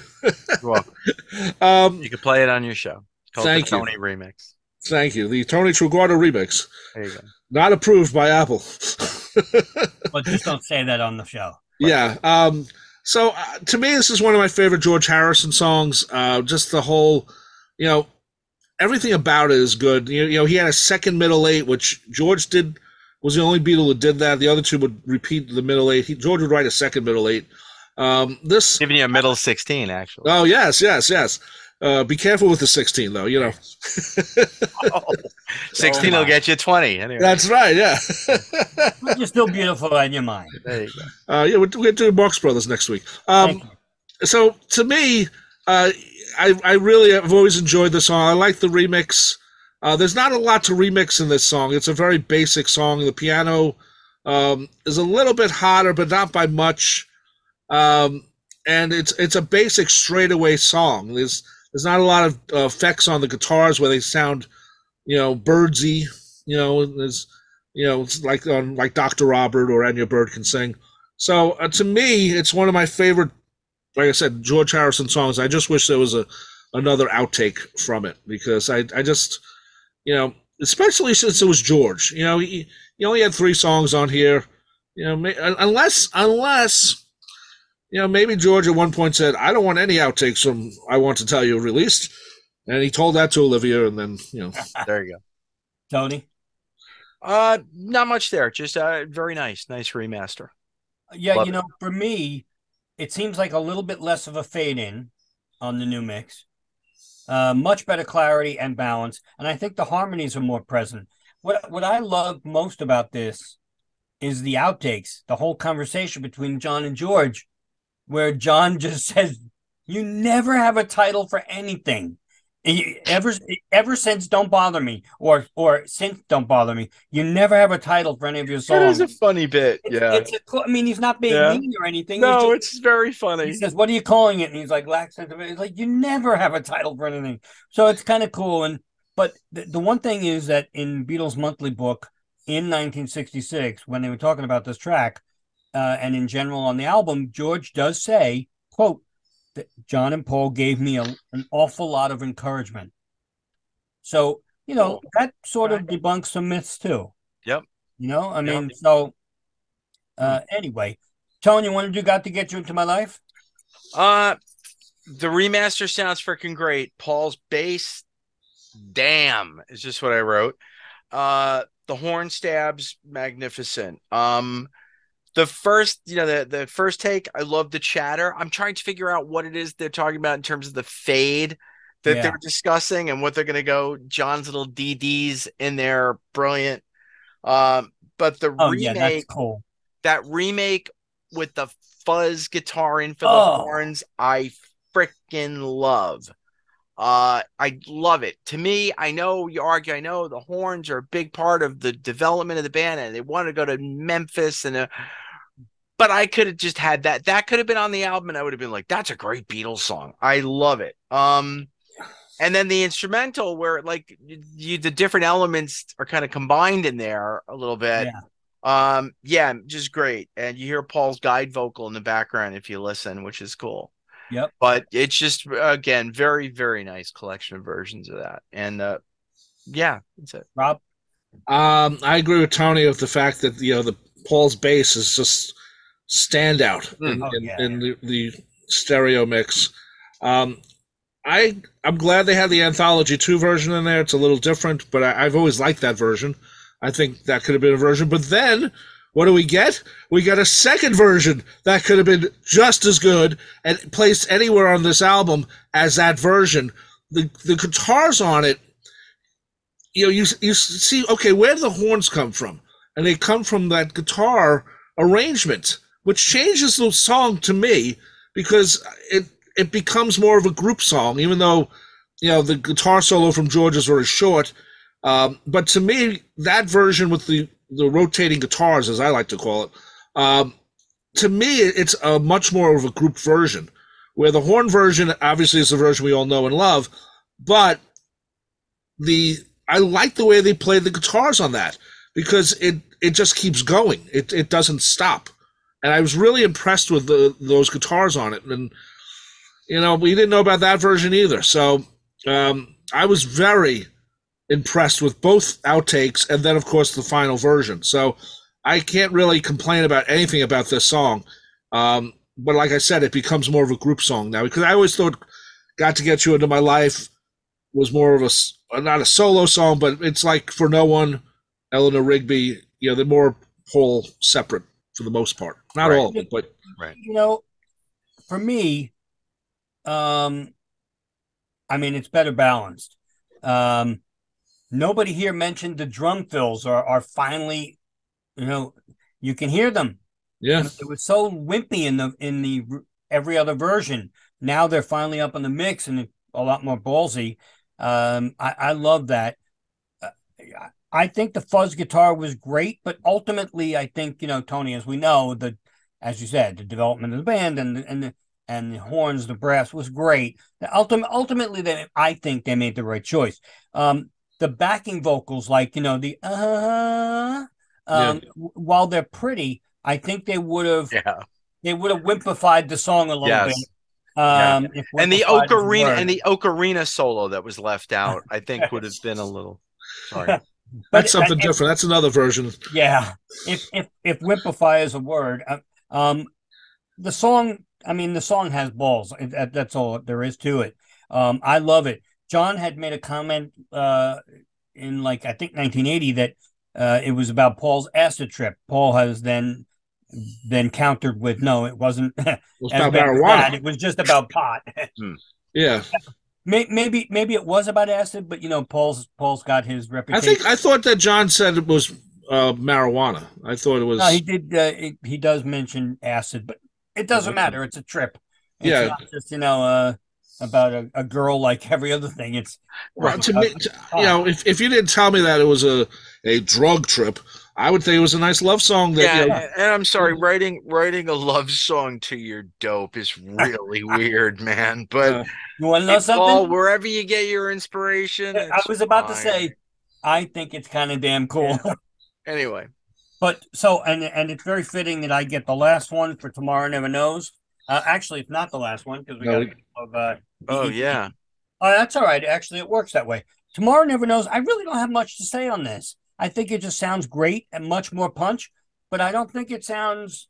You're welcome. (laughs) um You can play it on your show. It's called Thank the you. Tony remix. thank you the tony truguardo remix There you go. not approved by apple (laughs) but just don't say that on the show Yeah. Um, so uh, to me, this is one of my favorite George Harrison songs. Uh, just the whole, you know, everything about it is good. You, you know, he had a second middle eight, which George did was the only Beatle that did that. The other two would repeat the middle eight. He, George would write a second middle eight. Um, this. Giving you a middle 16, actually. Oh yes, yes, yes. Uh, be careful with the sixteen, though. You know. (laughs) (laughs) 16 Oh, will get you 20. Anyway, That's right. Yeah. But (laughs) you're still beautiful in your mind there you go. uh, yeah, we're, we're doing Marx Brothers next week. Um, Thank you. so to me, uh, I I really have always enjoyed the song. I like the remix. Uh, there's not a lot to remix in this song. It's a very basic song. The piano um, is a little bit hotter, but not by much. Um, and it's it's a basic straightaway song. There's there's not a lot of uh, effects on the guitars where they sound, you know, birdsy. You know, there's you know, it's like on like Dr. Robert or And Your Bird can sing. So uh, to me, it's one of my favorite like I said, George Harrison songs. I just wish there was a, another outtake from it because I I just you know especially since it was George. You know he he only had three songs on here. You know unless unless you know maybe George at one point said I don't want any outtakes from I want to tell you released, and he told that to Olivia, and then you know (laughs) there you go, Tony. Uh, not much there. Just uh, very nice, nice remaster. Yeah, Love you know, for me, it seems like a little bit less of a fade in on the new mix. Uh, much better clarity and balance, and I think the harmonies are more present. What what I love most about this is the outtakes, the whole conversation between John and George, where John just (laughs) says, "You never have a title for anything." ever ever since don't bother me or or since don't bother me you never have a title for any of your songs it is a funny bit it's, yeah. it's a, i mean he's not being yeah. mean or anything no just, it's very funny. he says what are you calling it? And he's like lack sentiment it's like you never have a title for anything. So it's kind of cool. And but the, the one thing is that in beatles monthly book in 1966 when they were talking about this track uh, and in general on the album george does say quote that John and Paul gave me a, an awful lot of encouragement. So, you know, that sort of debunks some myths too. Yep. You know, I mean, yep. so uh anyway, Tony, you want to do got to get you into my life? Uh the remaster sounds freaking great. Paul's bass, damn, is just what I wrote. Uh the horn stabs, magnificent. Um the first, you know, the the first take, I love the chatter. I'm trying to figure out what it is they're talking about in terms of the fade that yeah. they're discussing and what they're going to go. John's little DDs in there, brilliant. Um, but the oh, remake, yeah, that's cool. That remake with the fuzz guitar in for the oh. horns, I freaking love. Uh, I love it. To me, I know you argue. I know the horns are a big part of the development of the band, and they want to go to Memphis and. Uh, but I could have just had that. That could have been on the album, and I would have been like, "That's a great Beatles song. I love it." Um, and then the instrumental, where like you, the different elements are kind of combined in there a little bit. Yeah. Um, yeah, just great. And you hear Paul's guide vocal in the background if you listen, which is cool. Yep. But it's just again very very nice collection of versions of that, and uh, yeah, that's it. Rob, um, I agree with Tony with the fact that you know the Paul's bass is just standout mm. in, oh, yeah. in, in the, the, stereo mix. Um, I I'm glad they had the Anthology two version in there. It's a little different, but I, I've always liked that version. I think that could have been a version. But then what do we get? We got a second version that could have been just as good and placed anywhere on this album as that version. The the guitars on it, you know, you you see, okay, where do the horns come from? And they come from that guitar arrangement which changes the song to me because it it becomes more of a group song, even though you know the guitar solo from George is very short. Um, but to me, that version with the the rotating guitars, as I like to call it, um, to me, it's a much more of a group version. Where the horn version, obviously, is the version we all know and love, but the I like the way they play the guitars on that because it it just keeps going. It it doesn't stop and I was really impressed with the, those guitars on it. And you know, we didn't know about that version either, so um, I was very impressed with both outtakes and then, of course, the final version. So I can't really complain about anything about this song. Um, but like I said, it becomes more of a group song now because I always thought "Got to Get You Into My Life" was more of a not a solo song, but it's like for no one, Eleanor Rigby. You know, they're more whole separate for the most part. Not right. all of it, but right. You know, for me, um, I mean, it's better balanced. Um, nobody here mentioned the drum fills are are finally, you know, you can hear them. Yeah, it was so wimpy in the in the every other version. Now they're finally up in the mix and a lot more ballsy. Um, I, I love that. Uh, I think the fuzz guitar was great, but ultimately, I think you know Tony, as we know, the as you said, the development of the band and the, and the and the horns, the brass was great. Ultimately, ultimately, they I think they made the right choice. Um, the backing vocals, like you know the uh, um, yeah. while they're pretty, I think they would have yeah. they would have wimpified the song a little yes. bit Um, if and the Whipplefire is a ocarina and the ocarina solo that was left out, I think would have been a little. Sorry. (laughs) But That's something if- different. That's another version. Yeah, if if if whipify is a word, uh, um, the song. I mean, the song has balls. That's all there is to it. Um, I love it. John had made a comment uh in like I think 1980 that uh it was about Paul's acid trip. Paul has then then countered with no, it wasn't. (laughs) It was about marijuana. It was just about pot. (laughs) Yeah, May- maybe maybe it was about acid, but you know, Paul's Paul's got his reputation. I think I thought that John said it was uh, marijuana. I thought it was. No, he did. Uh, he, he does mention acid, but it doesn't Okay. matter. It's a trip. It's Yeah. not just you know uh, about a, a girl like (laughs) every other thing. It's Well, to me, to- you know, if, if you didn't tell me that it was a, a drug trip, I would say it was a nice love song. That Yeah, you know, and I'm sorry, writing writing a love song to your dope is really (laughs) weird, man. But you want to know something? wherever you get your inspiration, I was about to say, I think it's kind of damn cool. (laughs) Anyway, but so and and it's very fitting that I get the last one for tomorrow. Never knows. Uh, actually, it's not the last one because we No, got a of. Uh, oh yeah, Oh, that's all right. Actually, it works that way. Tomorrow never knows. I really don't have much to say on this. I think it just sounds great and much more punch, but I don't think it sounds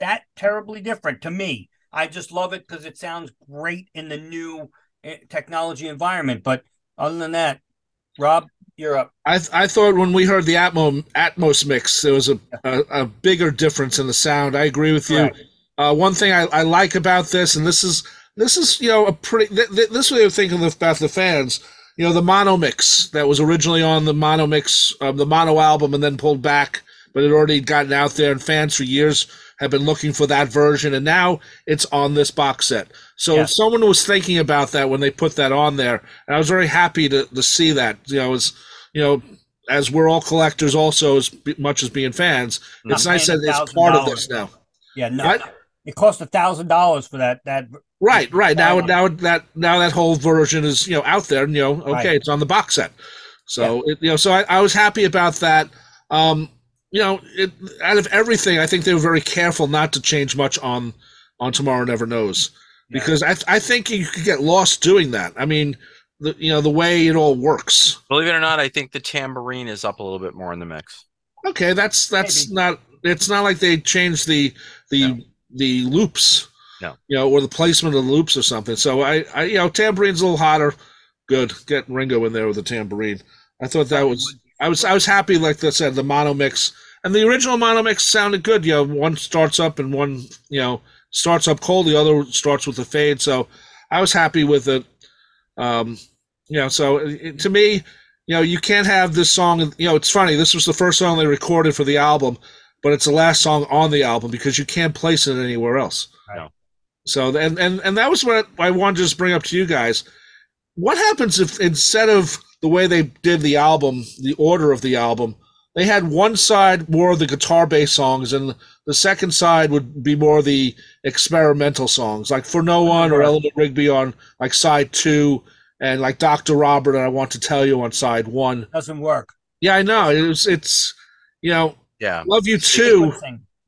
that terribly different to me. I just love it because it sounds great in the new eh, technology environment. But other than that, Rob, you're up. I I thought when we heard the Atmo Atmos mix, there was a, a, a bigger difference in the sound. I agree with you. Right. Uh, one thing I, I like about this, and this is this is you know a pretty th- th- this way of thinking about the fans. You know the mono mix that was originally on the mono mix, um, the mono album, and then pulled back, but it already gotten out there, and fans for years have been looking for that version, and now it's on this box set. So Yeah. someone was thinking about that when they put that on there, and I was very happy to, to see that. You know, as you know, as we're all collectors, also as much as being fans, it's nice that it's part of this now. Yeah, no, it cost a thousand dollars for that. That Right, right. Now, now that now that whole version is you know out there, and you know, okay, Right. it's on the box set. So it, you know, so I, I was happy about that. Um, you know, it, out of everything, I think they were very careful not to change much on on Tomorrow Never Knows Yeah. because I I think you could get lost doing that. I mean, the you know the way it all works. believe it or not, I think the tambourine is up a little bit more in the mix. Okay, that's that's Maybe. not. It's not like they changed the the No. the loops. No. You know, or the placement of the loops or something. So I, I you know, tambourine's a little hotter. Good, get Ringo in there with the tambourine. I thought that was. I was I was happy, like I said, the mono mix and the original mono mix sounded good. You know, one starts up and one you know starts up cold. The other starts with a fade. So I was happy with it. Um, you know, so it, to me, you know, you can't have this song. You know, it's funny. This was the first song they recorded for the album, but it's the last song on the album because you can't place it anywhere else. No. So and and and that was what I wanted to just bring up to you guys. What happens if instead of the way they did the album, the order of the album, they had one side more of the guitar based songs and the second side would be more the experimental songs, like For No One or Right. Eleanor Rigby on like side two, and like Dr. Robert and I Want to Tell You on side one. doesn't work. Yeah, I know. It's it's, you know, Yeah, Love You Too.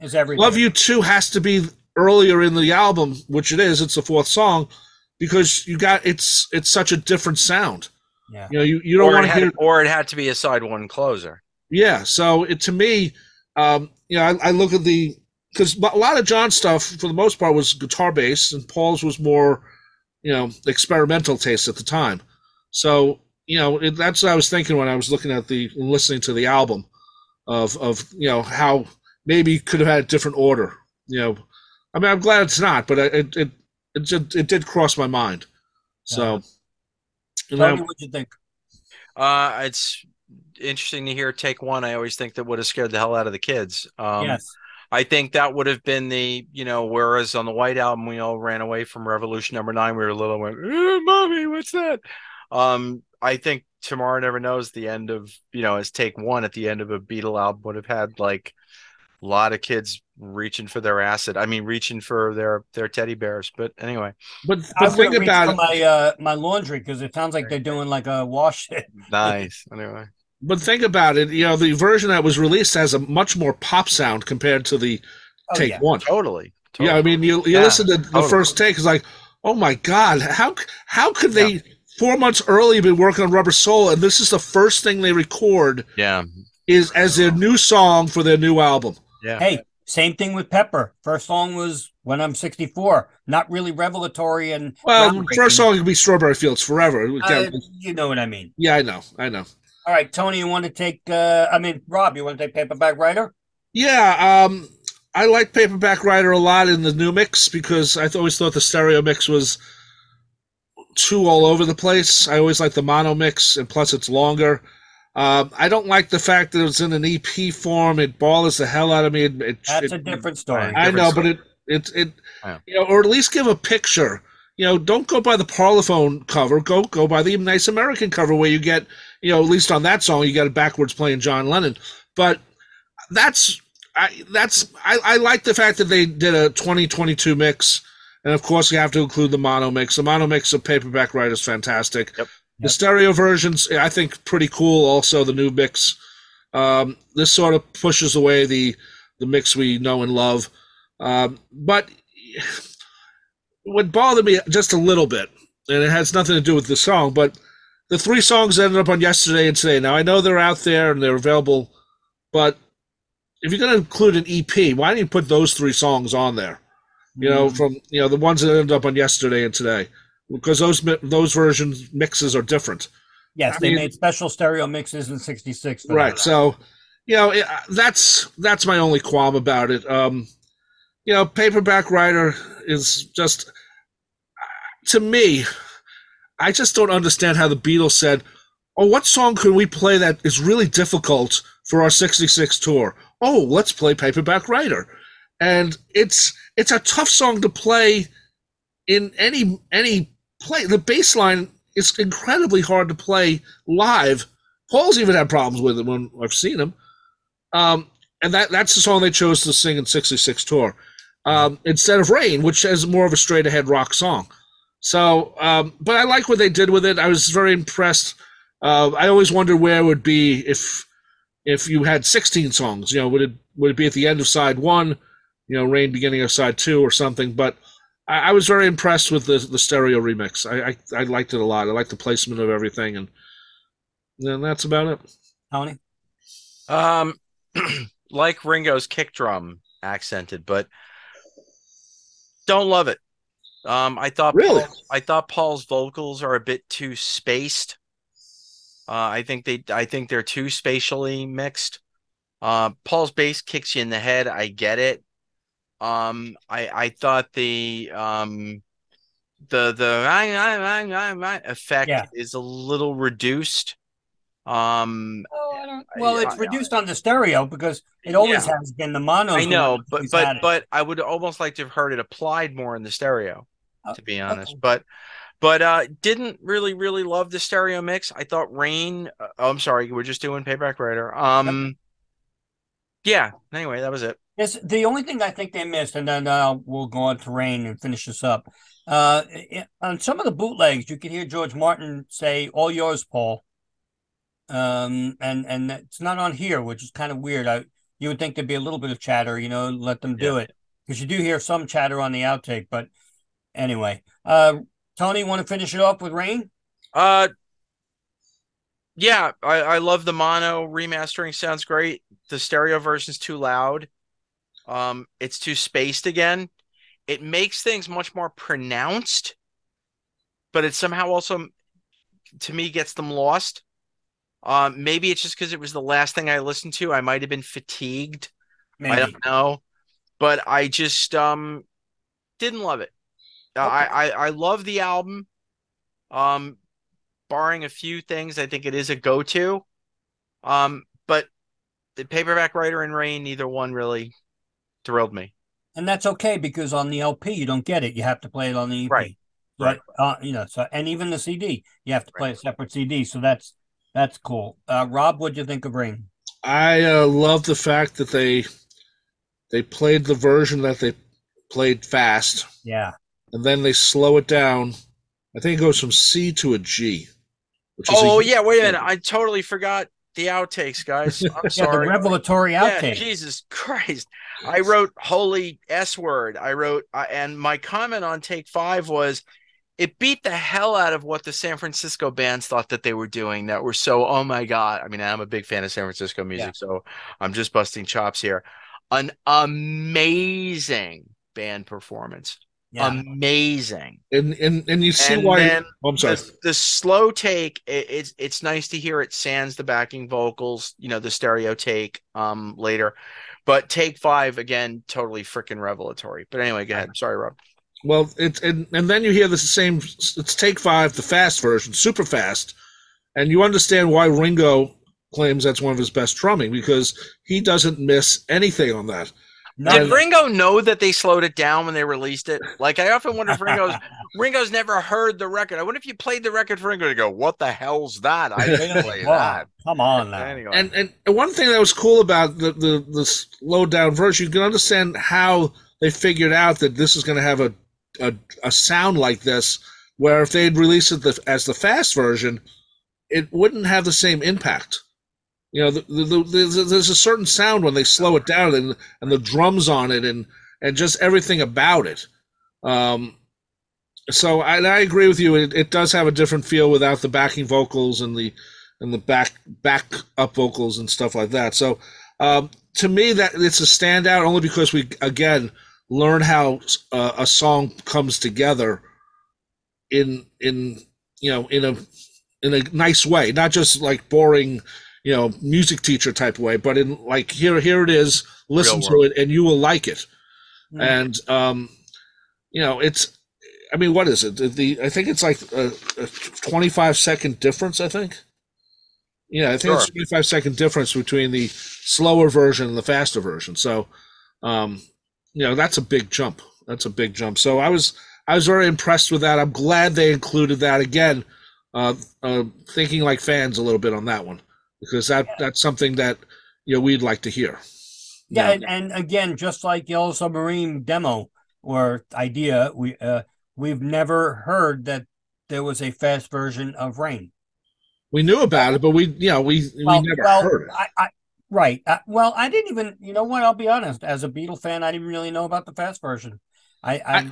Is everything. Love You Too has to be earlier in the album, which it is. It's the fourth song because you got it's it's such a different sound. Yeah. You know, you, you don't want to had, hear. or it had to be a side one closer. Yeah. So it to me, um, you know, I, I look at the because a lot of John's stuff for the most part was guitar based, and Paul's was more, you know, experimental taste at the time. So you know, it, that's what I was thinking when I was looking at the listening to the album, of of you know how maybe you could have had a different order. You know, I mean, I'm glad it's not, but it it it just, it did cross my mind. So. you know, Tony, what'd you think? Uh, it's interesting to hear take one. I always think that would have scared the hell out of the kids. Um, yes. I think that would have been the, you know, whereas on the White Album we all ran away from Revolution Number Nine, we were a little, went, "Eh, "Mommy, what's that?" Um, I think Tomorrow Never Knows the end of, you know, as take one at the end of a Beatle album would have had like a lot of kids reaching for their acid. I mean, reaching for their their teddy bears. But anyway, but I but think about my uh, my laundry because it sounds like they're doing like a wash. (laughs) nice. Anyway, But think about it. You know, the version that was released has a much more pop sound compared to the Oh, take yeah. one. totally, Yeah, I mean, you you Yeah, listen to the totally. first take, it's like, oh my god, how how could they four months early been working on Rubber Soul, and this is the first thing they record yeah, is as their new song for their new album. Yeah. Hey, same thing with Pepper. First song was When I'm 64. Not really revelatory and Well, first song could be Strawberry Fields Forever. Uh, you know what I mean. yeah, I know, I know. All right, Tony, you want to take? uh I mean, Rob, you want to take Paperback Writer? Yeah, um, I like Paperback Writer a lot in the new mix because I always thought the stereo mix was too all over the place. I always like the mono mix, and plus it's longer. Um, I don't like the fact that it's in an EP form. It bothers the hell out of me. It, it, That's a different story. I different know, story. but it it it Yeah. you know, or at least give a picture. You know, don't go by the Parlophone cover. Go go by the Nice American cover, where you get you know at least on that song you got it backwards playing John Lennon. But that's I that's I, I like the fact that they did a 2022 mix, and of course you have to include the mono mix. The mono mix of Paperback Writer is fantastic. Yep. The stereo versions I think pretty cool. Also the new mix. Um, this sort of pushes away the the mix we know and love. Um, but what bothered me just a little bit, and it has nothing to do with the song, but the three songs ended up on yesterday and today. Now I know they're out there and they're available, but if you're going to include an EP, why don't you put those three songs on there? You know, Mm. from you know the ones that ended up on yesterday and today, because those those versions mixes are different. yes, I they mean- made special stereo mixes in '66. right so you know it, that's that's my only qualm about it um you know paperback writer is just to me i just don't understand how the beatles said oh what song can we play that is really difficult for our 66 tour oh let's play paperback writer and it's it's a tough song to play in any any play the bass line is incredibly hard to play live Paul's even had problems with it when I've seen him. Um, and that that's the song they chose to sing in 66 tour um, instead of Rain, which is more of a straight ahead rock song. So, um, but I like what they did with it. I was very impressed. Uh, I always wondered where it would be if if you had 16 songs. You know, would it would it be at the end of side one? You know, Rain beginning of side two or something. But I, I was very impressed with the the stereo remix. I, I I liked it a lot. I liked the placement of everything and. And that's about it. Tony. Um, (clears throat) like Ringo's kick drum accented, but don't love it. Um, I thought Really? Paul- I thought Paul's vocals are a bit too spaced. Uh, I think they I think they're too spatially mixed. Uh, Paul's bass kicks you in the head. I get it. Um, I I thought the um the the effect Yeah. is a little reduced. Um, Well, I- it's reduced on the stereo because it always has been the mono. I know, but but but I would almost like to have heard it applied more in the stereo, Oh, to be honest. okay. But but uh didn't really really love the stereo mix. I thought Rain. Uh, oh, I'm sorry, we're just doing Payback Writer. Um, yeah. Anyway, that was it. Yes, the only thing I think they missed, and then uh, we'll go on to Rain and finish this up. Uh, on some of the bootlegs, you can hear George Martin say "All yours, Paul," um, and and it's not on here, which is kind of weird. I you would think there'd be a little bit of chatter, you know, let them do it because you do hear some chatter on the outtake. But anyway, uh, Tony, want to finish it off with Rain? Uh, yeah, I I love the mono remastering. Sounds great. The stereo version's too loud. Um, it's too spaced again. It makes things much more pronounced, but it somehow also, to me, gets them lost. Um, maybe it's just because it was the last thing I listened to. I might have been fatigued. I don't know, but I just um didn't love it. Uh, I, I I love the album. Um, barring a few things, I think it is a go-to. Um, but the paperback writer and rain, neither one really thrilled me. And that's okay because on the LP you don't get it. You have to play it on the EP. Right. Right. Uh, you know, so and even the CD, you have to play a separate CD. So that's that's cool. Uh, Rob, what'd you think of Ring? I uh, love the fact that they they played the version that they played fast, Yeah. and then they slow it down. I think it goes from C to a G. Which is Oh a- yeah, wait a minute. I totally forgot the outtakes, guys. (laughs) I'm Yeah, the sorry. revelatory Yeah, outtake. Jesus Christ. I wrote holy S word. I wrote, uh, and my comment on take five was it beat the hell out of what the San Francisco bands thought that they were doing that were so, oh my God. I mean, I'm a big fan of San Francisco music, Yeah. so I'm just busting chops here. An amazing band performance. Yeah. Amazing. And and and you see And why. then oh, I'm sorry. the, the slow take it, it's it's nice to hear it sans the backing vocals you know the stereo take um later but take five again totally freaking revelatory but anyway go ahead sorry rob Well, it's and and then you hear the same. It's take five, the fast version, super fast, and you understand why Ringo claims that's one of his best drumming because he doesn't miss anything on that. No, did ringo know that they slowed it down when they released it like i often wonder if ringo's (laughs) ringo's never heard the record i wonder if you played the record for ringo to go what the hell's that i didn't play (laughs) Wow, that Come on now. anyway And and and one thing that was cool about the the the slowed down version, you can understand how they figured out that this is going to have a, a a sound like this. Where if they'd released it the, as the fast version, it wouldn't have the same impact. You know, the, the, the, there's, a certain sound when they slow it down and and the drums on it and and just everything about it. Um, so I, I agree with you. It, it does have a different feel without the backing vocals and the and the back back up vocals and stuff like that. So um, to me, that it's a standout only because we again learn how uh, a song comes together in in you know in a in a nice way, not just like boring you know music teacher type way, but in like here here it is, listen to it and you will like it. Mm. And um, you know it's. I mean, what is it? The, the I think it's like a, a 25 second difference. I think. Yeah, I think it's 25 second difference between the slower version and the faster version. So, um, you know, that's a big jump. That's a big jump. So I was I was very impressed with that. I'm glad they included that again. Uh, uh, thinking like fans a little bit on that one because that that's something that you know we'd like to hear. Yeah, Now- and, and again, just like Yellow Submarine demo or idea, we uh, we've never heard that there was a fast version of Rain. we knew about it, but we you know we Well, we never well, heard it. I, I, right. Uh, well, I didn't even. You know what? I'll be honest. As a Beatle fan, I didn't really know about the fast version. I, I,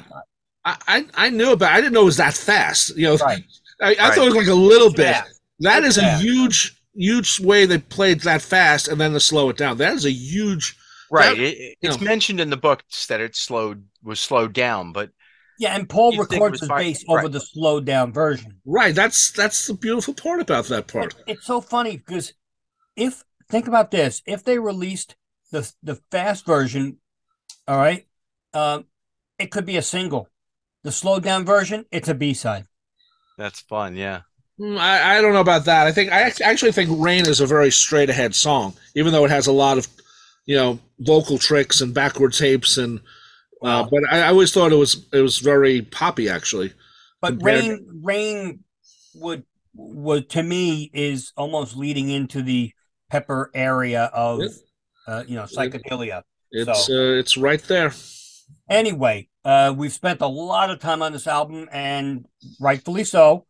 I, I I knew about. It. I didn't know it was that fast. You know, right. I, I Right. thought it was like a little bit. Yeah. That It's is a huge huge way they played that fast and then to slow it down. That is a huge. right That- it, it- it's know. mentioned in the books that it slowed was slowed down but Yeah, and Paul You think it records his fine- bass over the slowed down version. Right. That's that's the beautiful part about that part. It- it's so funny because if think about this, if they released the the fast version, all right, um, it could be a single. The slowed down version, it's a B side. that's fun yeah I, I don't know about that. I think I actually think "Rain" is a very straight ahead song, even though it has a lot of, you know, vocal tricks and backward tapes and. Uh, but I, I always thought it was it was very poppy actually. But compared- rain, rain would would to me is almost leading into the pepper area of Yeah. uh, you know psychedelia. It's So- uh, it's right there. Anyway, uh, we've spent a lot of time on this album, and rightfully so.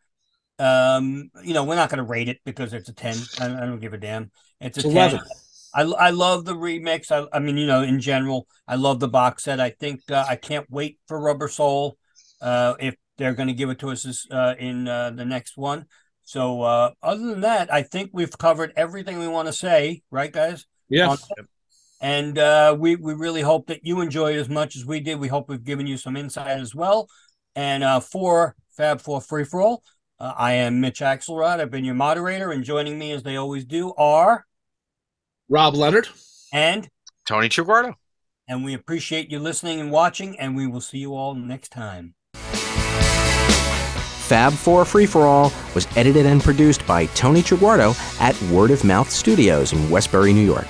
Um, you know, we're not going to rate it because it's a ten. I, I don't give a damn. It's a It's 10. I, I love the remix. I, I mean, you know, in general, I love the box set. I think uh, I can't wait for Rubber Soul. Uh, if they're going to give it to us this, uh, in uh, the next one. So, uh, other than that, I think we've covered everything we want to say, right, guys? Yeah. And uh, we we really hope that you enjoyed as much as we did. We hope we've given you some insight as well. And uh, for Fab Four Free for All, uh, I am Mitch Axelrod. I've been your moderator, and joining me as they always do are Rob Leonard. and tony Traguardo. and we appreciate you listening and watching. And we will see you all next time. Fab 4 Free For All was edited and produced by Tony Traguardo at Word of Mouth Studios in Westbury, New York.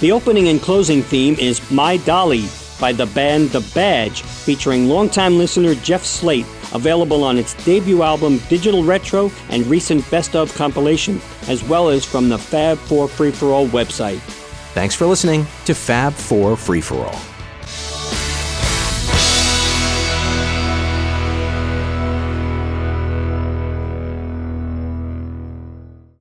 The opening and closing theme is My Dolly by the band The Badge, featuring longtime listener Jeff Slate, available on its debut album Digital Retro and recent Best of compilation, as well as from the Fab 4 Free For All website. Thanks for listening to Fab 4 Free For All.